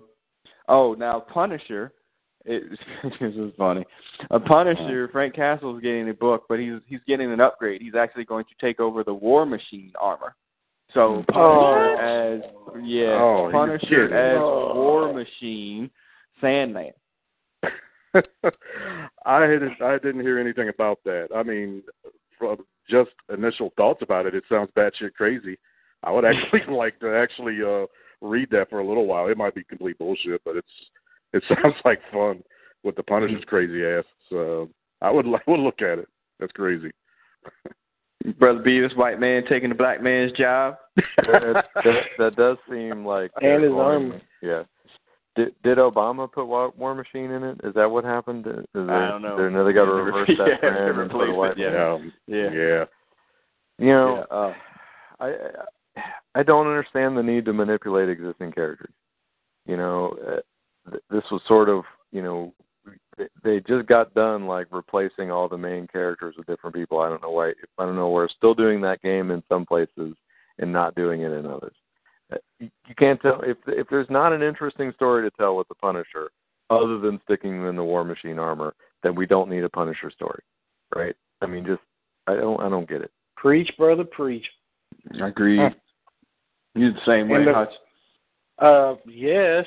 oh, now Punisher. It, (laughs) this is funny. A Punisher, Frank Castle's getting a book, but he's he's getting an upgrade. He's actually going to take over the War Machine armor. So Punisher as yeah, Oh, Punisher as Oh. War Machine, Sandman. (laughs) I didn't. I didn't hear anything about that. I mean, from just initial thoughts about it, it sounds batshit crazy. I would actually (laughs) like to actually uh read that for a little while. It might be complete bullshit, but it's it (laughs) sounds like fun with the Punisher's crazy ass. So I would I would look at it. That's crazy. Brother Beavis, white man taking the black man's job. that, that, that does seem like (laughs) And his they're going- armor. Yeah. Did did Obama put War, War Machine in it? Is that what happened? Is there, I don't know. There, no, they got to reverse (laughs) yeah, that for him and replace put a it, white yeah. man. Yeah. yeah. You know, Yeah. uh, I I don't understand the need to manipulate existing characters. You know, uh, th- this was sort of you know they- they just got done like replacing all the main characters with different people. I don't know why. I don't know. We're still doing that game in some places and not doing it in others. Uh, You you can't tell if if there's not an interesting story to tell with the Punisher, other than sticking them in the War Machine armor, then we don't need a Punisher story, right? I mean, just I don't I don't get it. Preach, brother, preach. I agree. You're the same way, the- Hutch. Uh, yes.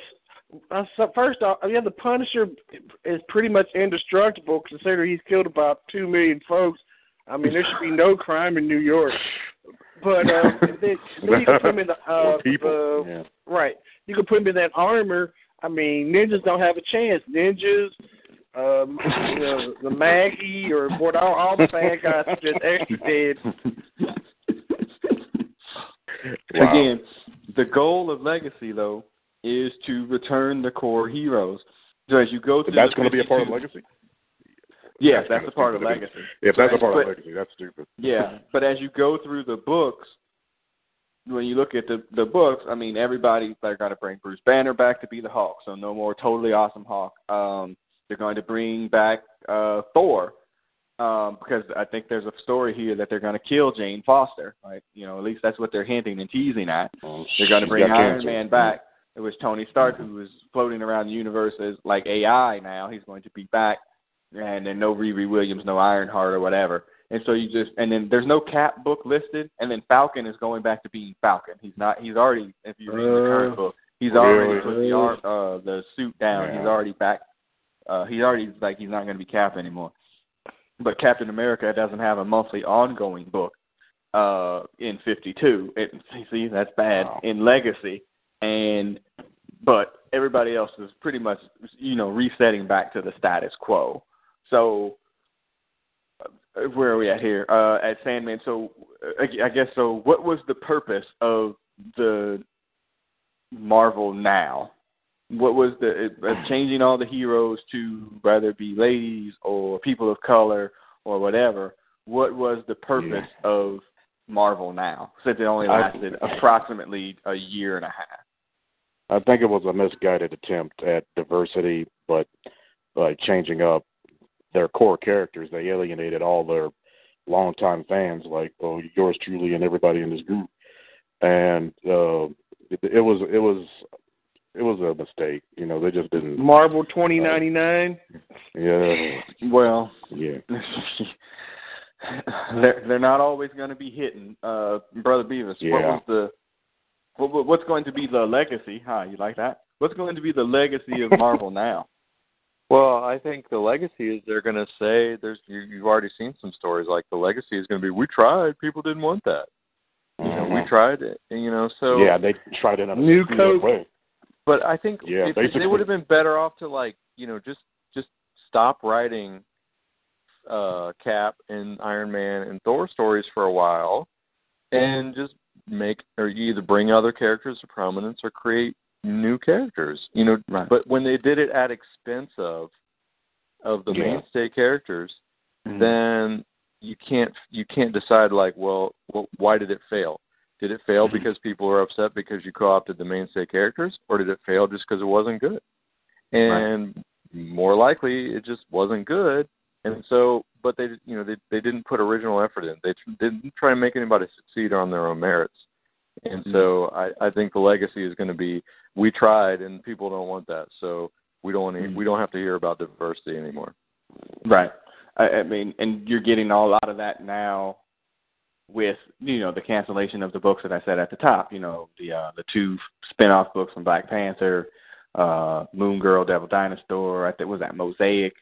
Uh, so first off, yeah, the Punisher is pretty much indestructible considering he's killed about two million folks. I mean, there should be no crime in New York. But uh, (laughs) then, then you can put him in the uh, people. uh, yeah. right. You can put him in that armor. I mean, ninjas don't have a chance. Ninjas, um, you know, the Maggie or what? All, all the bad guys are just extra dead. Wow. Again, the goal of Legacy though is to return the core heroes. So as you go through, That's going to be a part of 52 Legacy. Yes, That's that's a part of. Legacy. If that's a part but- of Legacy, that's stupid. Yeah, (laughs) but as you go through the books, when you look at the the books, I mean, everybody they're going to bring Bruce Banner back to be the Hulk, so no more totally awesome Hulk. Um, they're going to bring back uh, Thor um, because I think there's a story here that they're going to kill Jane Foster. Right? You know, at least that's what they're hinting and teasing at. They're going to bring Iron cancer. Man back. It was Tony Stark who was floating around the universe as like AI now. He's going to be back, and then no Riri Williams, no Ironheart or whatever. And so you just and then there's no Cap book listed, and then Falcon is going back to being Falcon. He's not. He's already. If you read the current Uh, book, he's already put the arm, uh, the suit down. Yeah. He's already back. Uh, he's already like he's not going to be Cap anymore. But Captain America doesn't have a monthly ongoing book uh, in 52. It, see, that's bad Wow. in Legacy, and but everybody else is pretty much you know resetting back to the status quo. So uh, where are we at here? Uh, at Sandman. So uh, I guess so. What was the purpose of the Marvel now? What was the of changing all the heroes to whether it be ladies or people of color or whatever? What was the purpose of Marvel now? Since it only lasted (laughs) approximately a year and a half. I think it was a misguided attempt at diversity, but like changing up their core characters, they alienated all their longtime fans, like oh, yours truly and everybody in this group. And uh, it, it was it was it was a mistake. You know, they just didn't. Marvel twenty ninety nine. Yeah, Well, yeah. (laughs) they're they're not always going to be hitting. Uh, Brother Beavis, what was the what, what- what's going to be the legacy? Huh? You like that? what's going to be the legacy of (laughs) Marvel now? Well, I think the legacy is they're going to say there's you, you've already seen some stories like the legacy is going to be we tried, people didn't want that. You know, we Mhm. tried it, and, you know. So yeah, they tried it in a New screwed up coat. way. But I think Yeah, if, if they basically. would have been better off to like you know just just stop writing uh Cap and Iron Man and Thor stories for a while, and just make or you either bring other characters to prominence or create new characters. You know, Right. but when they did it at expense of of the Yeah. mainstay characters, Mhm. then you can't you can't decide like well, well why did it fail did it fail Mhm. because people were upset because you co-opted the mainstay characters or did it fail just because it wasn't good and more likely it just wasn't good and so but they you know they they didn't put original effort in they didn't try and make anybody succeed on their own merits and so i i think the legacy is going to be we tried and people don't want that so we don't want to, Mhm. we don't have to hear about diversity anymore Right. I, I mean, and you're getting a lot of that now with you know the cancellation of the books that I said at the top. You know the uh, the two spin-off books from Black Panther, uh, Moon Girl, Devil Dinosaur. I think was that Mosaic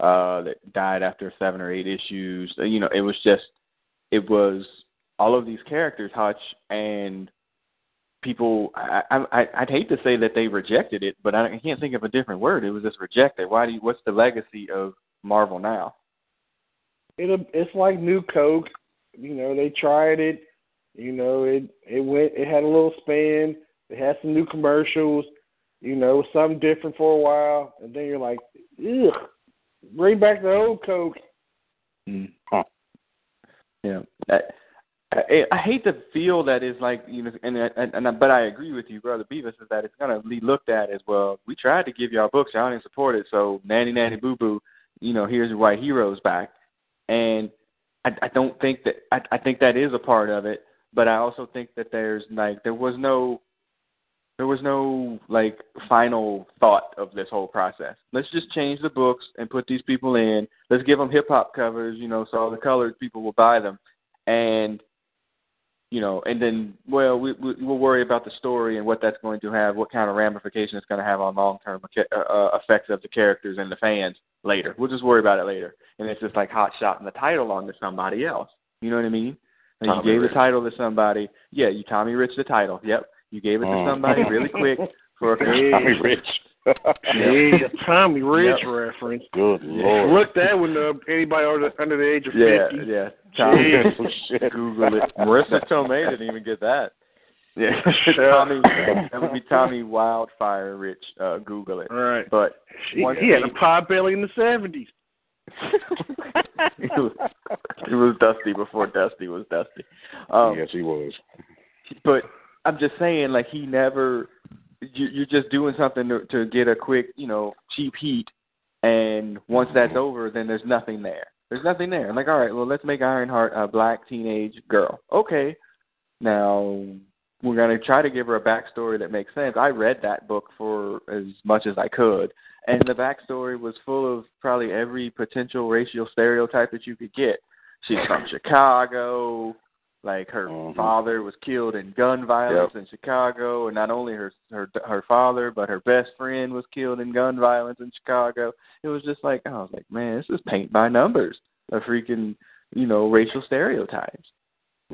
uh, that died after seven or eight issues. Uh, You know, it was just it was all of these characters, Hutch, and people. I, I I'd hate to say that they rejected it, but I, I can't think of a different word. It was just rejected. Why do you? What's the legacy of Marvel now? it it's like new Coke. You know, they tried it. You know, it it went. It had a little span. It had some new commercials. You know, something different for a while, and then you're like, ugh, bring back the old Coke. Mm. Yeah. I, I, I hate to feel that it's like you know, and and, and but I agree with you, brother Beavis, is that it's gonna be looked at as well. We tried to give y'all books, y'all didn't support it, so nanny nanny boo boo, you know, here's your white heroes back, and I, I don't think that I, I think that is a part of it, but I also think that there's like there was no there was no like final thought of this whole process. Let's just change the books and put these people in. Let's give them hip hop covers, you know, so all the colored people will buy them, and you know, and then well, we, we we'll worry about the story and what that's going to have, what kind of ramifications it's going to have on long term uh, uh, effects of the characters and the fans later. We'll just worry about it later. And it's just like hot shotting the title onto somebody else. You know what I mean? Like you gave Rich. the title to somebody. Yeah, you Tommy Rich the title. Yep. You gave it to Mm. somebody really quick for a (laughs) Tommy Rich. (laughs) Yeah, Tommy Rich Yep. reference. Good lord. Look that one up. Anybody under, under the age of Yeah, fifty. yeah. Tommy Jeez. (laughs) Oh. Google it. Marisa Tomei didn't even get that Yeah. Tommy that would be Tommy Wildfire Rich. Uh Google it. All right. But He, once he had a he- pot belly in the seventies. it, was, it was Dusty before Dusty was Dusty. Um, yes, he was. But I'm just saying, like he never. You, you're just doing something to, to get a quick, you know, cheap heat, and once that's over, then there's nothing there. There's nothing there. I'm Like, all right, well, let's make Ironheart a black teenage girl. Okay, now we're gonna try to give her a backstory that makes sense. I read that book for as much as I could, and the backstory was full of probably every potential racial stereotype that you could get. She's from Chicago. Like her Mhm. father was killed in gun violence in Chicago, and not only her her her father, but her best friend was killed in gun violence in Chicago. It was just like I was like, man, this is paint by numbers of freaking you know racial stereotypes.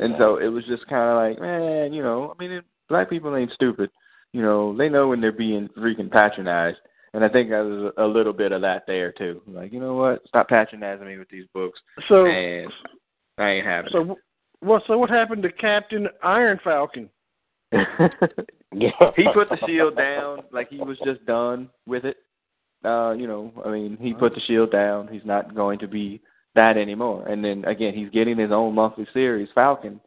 And so it was just kind of like, man, you know, I mean, it, black people ain't stupid. You know, they know when they're being freaking patronized. And I think there was a little bit of that there too. Like, you know what? Stop patronizing me with these books. So And I ain't having so well so what happened to Captain Iron Falcon? (laughs) it. he put the shield down like he was just done with it. Uh, you know, I mean, he put the shield down. He's not going to be that anymore. And then again, he's getting his own monthly series, Falcon,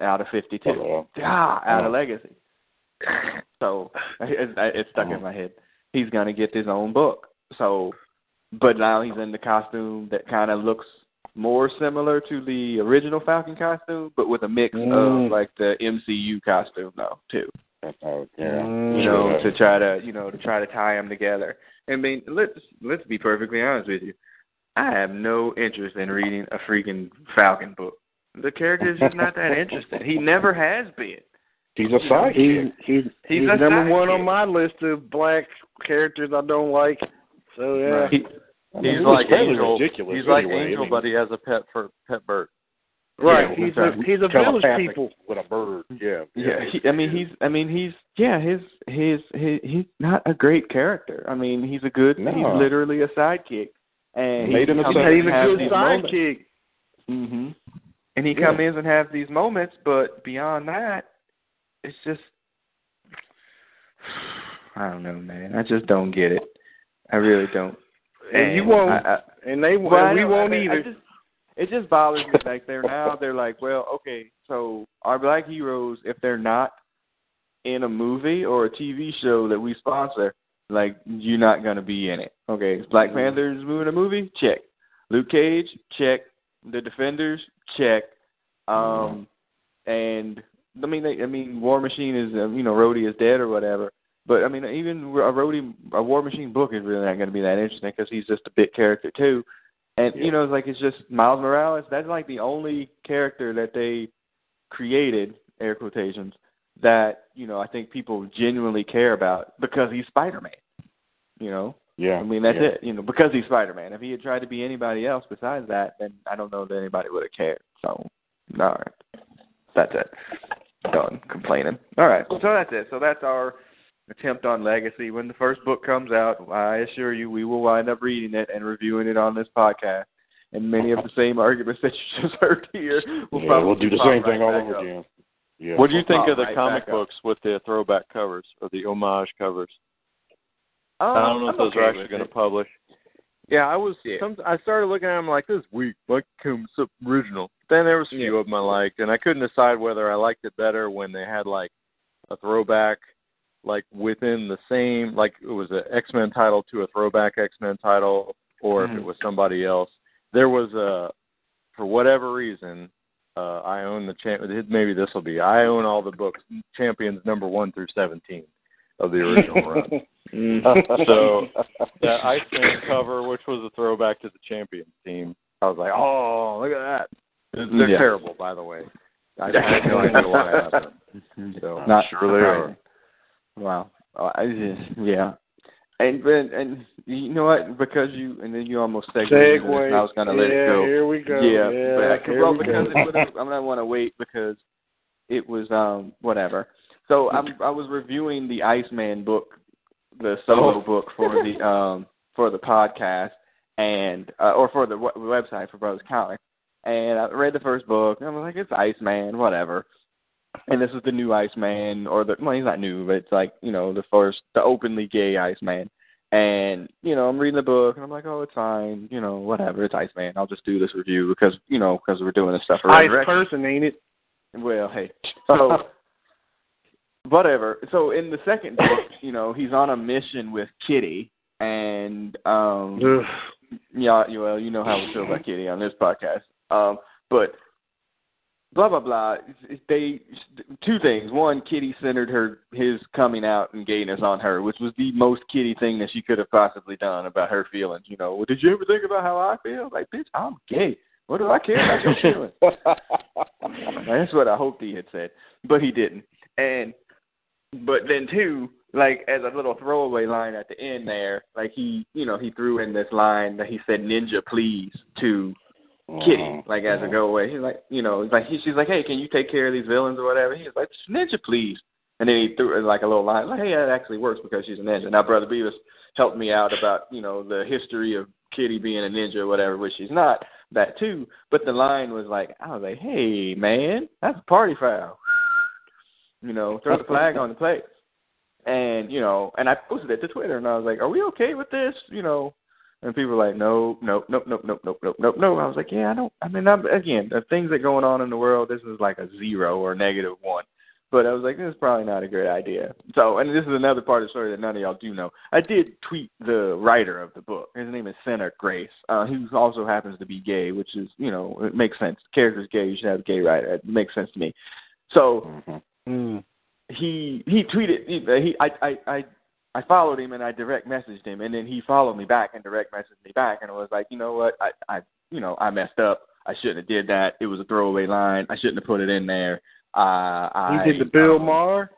out of 52. Uh-oh. Ah, out of Legacy. So it, it stuck in my head. He's gonna get his own book. So, but now he's in the costume that kind of looks more similar to the original Falcon costume, but with a mix Mm. of like the MCU costume though too. Oh, yeah. You know, Sure. to try to you know to try to tie them together. I mean, let's let's be perfectly honest with you. I have no interest in reading a freaking Falcon book. The character is just not that interesting. He never has been. He's a sidekick. He's he's, He's he's a number one sidekick. on my list of black characters I don't like. So yeah, Right. He, I mean, he's like Angel. ridiculous He's like anyway. I Angel, mean, but he has a pet for pet bird. right. Yeah, he's a he's a village people. with a bird. Yeah, Yeah, he, I mean he's I mean he's yeah his his his he's not a great character. I mean he's a good No. he's literally a sidekick, and Made him a comes sidekick. in He's a good these moments. sidekick. hmm And he Yeah. comes in and has these moments, but beyond that, it's just (sighs) I don't know, man. I just don't get it. I really don't. And you won't, I, I, and they well, and we won't either. just- it just bothers me. Like they're now, they're like, well, okay, so our black heroes, if they're not in a movie or a TV show that we sponsor, like you're not gonna be in it. Okay, is Black Panther's in a movie? Check. Luke Cage? Check. The Defenders? Check. Um, and I mean, they, I mean, War Machine is, um, you know, Rhodey is dead or whatever. But I mean, even a Rhodey, a War Machine book is really not going to be that interesting because he's just a bit character too. And Yeah. you know, it's like it's just Miles Morales. That's like the only character that they created, air quotations, that you know I think people genuinely care about because he's Spider Man. You know, yeah. I mean that's yeah. it. You know, because he's Spider Man. If he had tried to be anybody else besides that, then I don't know that anybody would have cared. So, all right, that's it. Done complaining. All right, so that's it. So that's our attempt on legacy. When the first book comes out, I assure you, we will wind up reading it and reviewing it on this podcast. And many of the same arguments that you (laughs) just heard here will Yeah, probably we'll do the same right thing all over up. again. Yeah. What do you think of the right comic back up. books with the throwback covers or the homage covers? Um, I don't know if I'm those okay are actually going to publish. Yeah, I was. Yeah. Some, I started looking at them like this week, weak. Like comes up original. Then there was a few of them I liked, and I couldn't decide whether I liked it better when they had like a throwback, like within the same, like it was an X Men title to a throwback X Men title, or if Mhm. it was somebody else. There was a, for whatever reason, uh, I own the champ. Maybe this will be. I own all the books, Champions number one through seventeen of the original run. (laughs) So that Iceman cover, which was a throwback to the Champions team, I was like, oh, look at that. They're Yeah. terrible, by the way. I have no (laughs) idea why I have them. So Not sure they are. Wow. Oh, I just, yeah. And and and you know what? Because you and then you almost segued. into Segway. I was gonna let yeah, it go. Here we go. Yeah, Yeah, but, here well, we because go. it I'm gonna want to wait because it was um whatever. So I'm I was reviewing the Iceman book, the solo Oh. book for the (laughs) um for the podcast and uh, or for the w- website for Brothers Comics, and I read the first book and I was like, it's Iceman, whatever. And this is the new Iceman, or the well, he's not new, but it's like you know the first, the openly gay Iceman. And you know, I'm reading the book, and I'm like, oh, it's fine, you know, whatever, it's Iceman. I'll just do this review because you know because we're doing this stuff Ice person, ain't it? Well, hey, so (laughs) whatever. So in the second book, (laughs) you know, he's on a mission with Kitty, and um, Ugh. yeah, you- well, you know how we feel about Kitty on this podcast. Um, but blah blah blah. They two things. One, Kitty centered her his coming out and gayness on her, which was the most Kitty thing that she could have possibly done about her feelings. You know, well, did you ever think about how I feel? Like, bitch, I'm gay. What do I care about your feelings? (laughs) That's what I hoped he had said, but he didn't. And but then two, like as a little throwaway line at the end there, like he, you know, he threw in this line that he said "Ninja, please" to Kitty, mm-hmm. like as a mm-hmm. go away. He's like, you know, he's like he, she's like, hey, can you take care of these villains or whatever? He's like, Ninja, please. And then he threw like a little line, like, hey, that actually works because she's a ninja. Now, Brother Beavis helped me out about, you know, the history of Kitty being a ninja or whatever, which she's not. That too, but the line was like, I was like, hey, man, that's a party foul. You know, throw the flag on the plate. And, you know, and I posted it to Twitter and I was like, Are we okay with this? You know, and people were like, No, no, no, no, no, no, no, nope, no. I was like, Yeah, I don't I mean I'm again, the things that are going on in the world, this is like a zero or negative one. But I was like, this is probably not a great idea. So, and this is another part of the story that none of y'all do know. I did tweet the writer of the book. His name is Sina Grace, uh, who also happens to be gay, which is, you know, it makes sense. The character's gay, you should have a gay writer. It makes sense to me. So, Mhm. he he tweeted he, he I, I I I followed him and I direct messaged him and then he followed me back and direct messaged me back and it was like you know what I I you know I messed up I shouldn't have did that it was a throwaway line I shouldn't have put it in there Uh, I, he did the Bill um, Maher.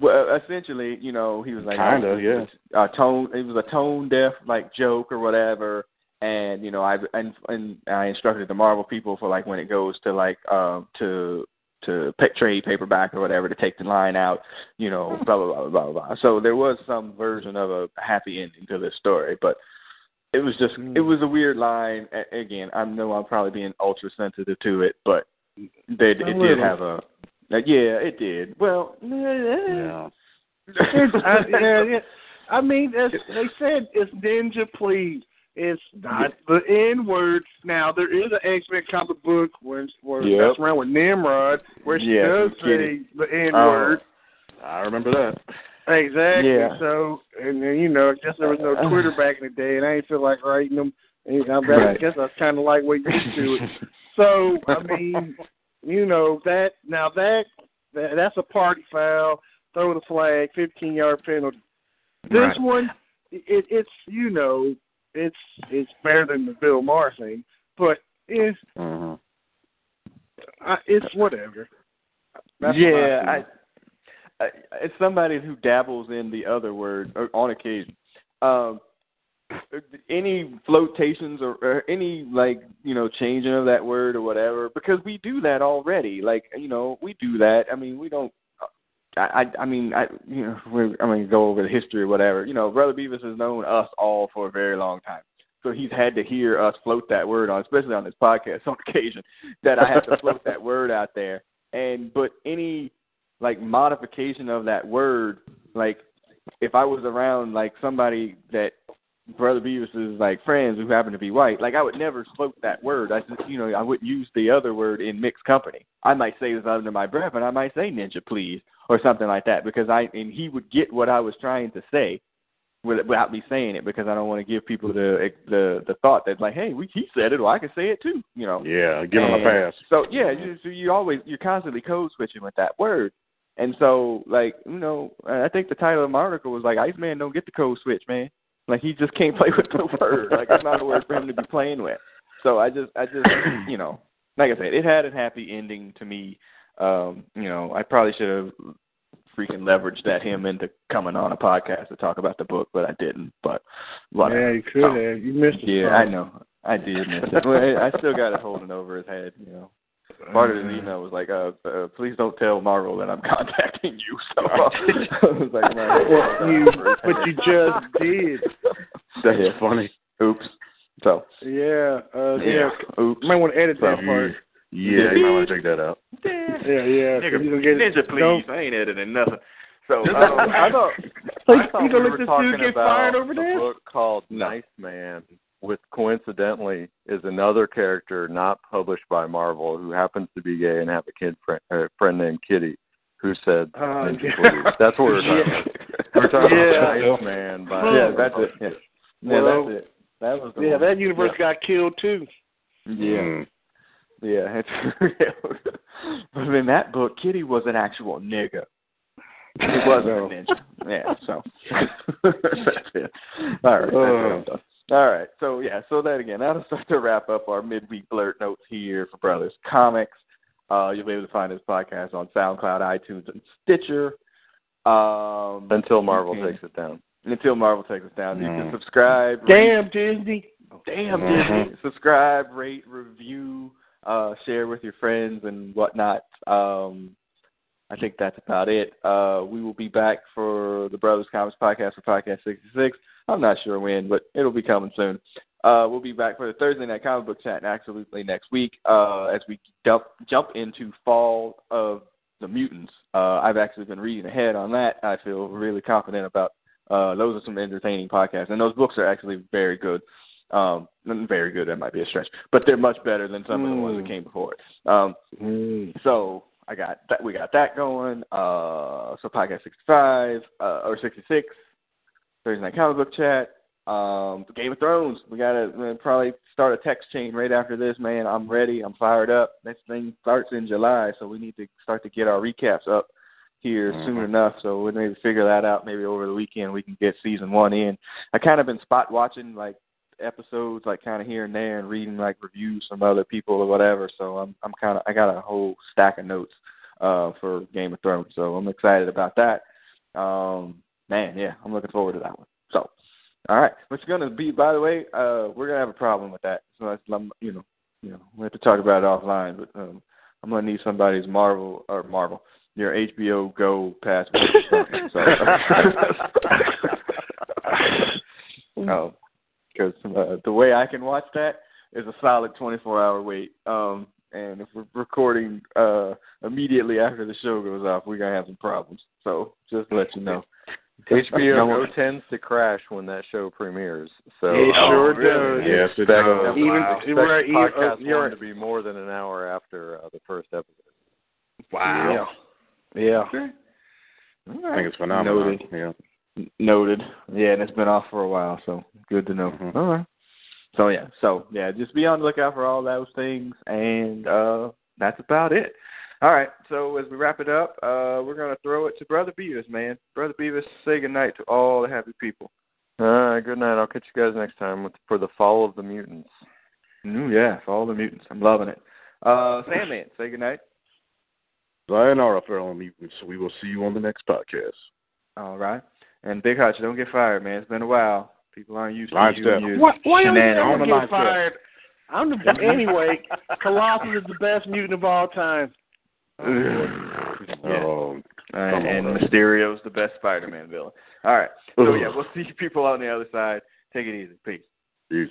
Well, essentially, you know, he was like Kinda, yeah. a tone. It was a tone deaf like joke or whatever. And you know, I and and I instructed the Marvel people for like when it goes to like um to to pick trade paperback or whatever to take the line out, you know, blah blah blah blah blah. So there was some version of a happy ending to this story, but it was just it was a weird line. A- again, I know I'm probably being ultra sensitive to it, but they, it did have a uh, yeah, it did. Well, Yeah. I, yeah, yeah. I mean, as (laughs) they said, it's Ninja Please. It's not the N word. Now there is an X Men comic book where where Yep. that's around with Nimrod, where she Yeah, does say the N Oh. word. I remember that. Exactly. Yeah. So, and then you know, I guess there was no uh, uh. Twitter back in the day, and I didn't feel like writing them. And I, I Right. guess I was kind of like used to it. (laughs) So, I mean, you know that now that, that that's a party foul. Throw the flag, fifteen yard penalty. This Right. one, it, it's you know, it's it's better than the Bill Maher thing, but it's hmm I, it's whatever. That's yeah, my I, I, as somebody who dabbles in the other word or on occasion, um, any flotations or, or any like you know changing of that word or whatever, because we do that already. Like you know, we do that. I mean, we don't. I, I I mean I you know (laughs) we're, I mean, go over the history or whatever. You know, Brother Beavis has known us all for a very long time. So he's had to hear us float that word on, especially on this podcast (laughs) on occasion, that I have to float that (laughs) word out there. And but any like modification of that word, like if I was around like somebody that Brother Beavis' like friends who happen to be white, like I would never float that word. I just you know, I wouldn't use the other word in mixed company. I might say this under my breath and I might say ninja please or something like that because I and he would get what I was trying to say without me saying it because I don't want to give people the the the thought that like, hey, we, he said it, well I can say it too, you know. Yeah, give him a pass. So yeah, you, so you always you're constantly code switching with that word, and so like you know, I think the title of my article was like Iceman don't get the code switch, man. Like he just can't (laughs) play with the word. Like it's not a word for him to be playing with. So I just I just (clears throat) you know, like I said, it had a happy ending to me. Um, you know, I probably should have freaking leveraged that him into coming on a podcast to talk about the book, but I didn't. But whatever. Yeah, you could have. You missed it. yeah, I know. I did miss it. I I still got it holding over his head, you know. Part of his email was like, uh, uh please don't tell Marvel that I'm (laughs) contacting you. So (laughs) (laughs) I was like, man, Well, you, but you just did. That's Yeah. funny. Oops. So Yeah, uh, yeah. Oops. You might want to edit that So, part. Yeah, you might want to check that out. Yeah, yeah. Nigga, You get ninja, please. don't- I ain't editing nothing. So um, I thought, So I you thought you we gonna were let this talking dude get about fired over a book called No. Nice Man, with coincidentally is another character not published by Marvel who happens to be gay and have a kid friend, uh, friend named Kitty, who said Ninja yeah. That's what we're talking Yeah. about. We're talking Yeah. about Nice Man. By yeah, that's it. Yeah, yeah Well, that's it. That was the Yeah, one. that universe got killed too. Yeah. Mm. Yeah, (laughs) it's, but in that book, Kitty was an actual nigga. It wasn't a (laughs) ninja. Yeah, so (laughs) that's it. All right, that's what I'm done. All right, so yeah, so that again, that'll start to wrap up our midweek Blerd notes here for Brothers Comics. Uh, you'll be able to find this podcast on SoundCloud, iTunes, and Stitcher. Um, Until Marvel you can- takes it down. Until Marvel takes us down, you can Mm. subscribe. rate, Damn Disney. Damn, Mhm. Disney. Subscribe, rate, review, uh, share with your friends and whatnot. Um, I think that's about it. Uh, we will be back for the Brothers Comics podcast for Podcast 66. I'm not sure when, but it'll be coming soon. Uh, we'll be back for the Thursday night comic book chat absolutely next week uh, as we dump, jump into fall of the mutants. Uh, I've actually been reading ahead on that. I feel really confident about. Uh, those are some entertaining podcasts, and those books are actually very good. Um, very good. That might be a stretch, but they're much better than some of the ones that came before it. Um, so I got that. We got that going. Uh, so podcast sixty five uh, or sixty six. Thursday night comic book chat. Um, Game of Thrones. We gotta probably start a text chain right after this, man. I'm ready. I'm fired up. Next thing starts in July, so we need to start to get our recaps up here soon enough. So we'll maybe figure that out. Maybe over the weekend we can get season one in. I kind of been spot watching like episodes, like kind of here and there, and reading like reviews from other people or whatever. So I'm I'm kind of I got a whole stack of notes uh, for Game of Thrones. So I'm excited about that. Um, man, yeah, I'm looking forward to that one. So, all right, what's going to be? By the way, uh, we're gonna have a problem with that. So that's, you know, you know, we have to talk about it offline. But um, I'm gonna need somebody's Marvel or Marvel, your HBO Go password. so, (laughs) oh, because uh, the way I can watch that is a solid 24 hour wait. Um, and if we're recording uh, immediately after the show goes off, we're gonna have some problems. So just to let you know. HBO Go tends to crash when that show premieres. So it sure oh, does. Yes, it does. Even wow. right, podcast you're, one to be more than an hour after uh, the first episode. Wow. Yeah. Okay. I think it's phenomenal. Noted. Yeah. Noted. Yeah, and it's been off for a while, so good to know. Mhm. All right. So yeah, so yeah, just be on the lookout for all those things, and uh that's about it. All right. So as we wrap it up, uh we're gonna throw it to Brother Beavis, man. Brother Beavis, say goodnight to all the happy people. All right, good night. I'll catch you guys next time with, for the Fall of the Mutants. Mm, yeah, fall all the mutants. I'm loving it. Uh Sandman, say good goodnight. Sayonara, fellow mutants. We will see you on the next podcast. All right. And Big Hutch, don't get fired, man. It's been a while. People aren't used Line to you and step. your Why, why don't you shenanigans. ever get line, fired? I'm the, anyway. Colossus is the best mutant of all time. Yeah. Oh, Uh, on, and. Mysterio's the best Spider-Man villain. All right. So yeah, we'll see you (laughs) people on the other side. Take it easy. Peace. Peace.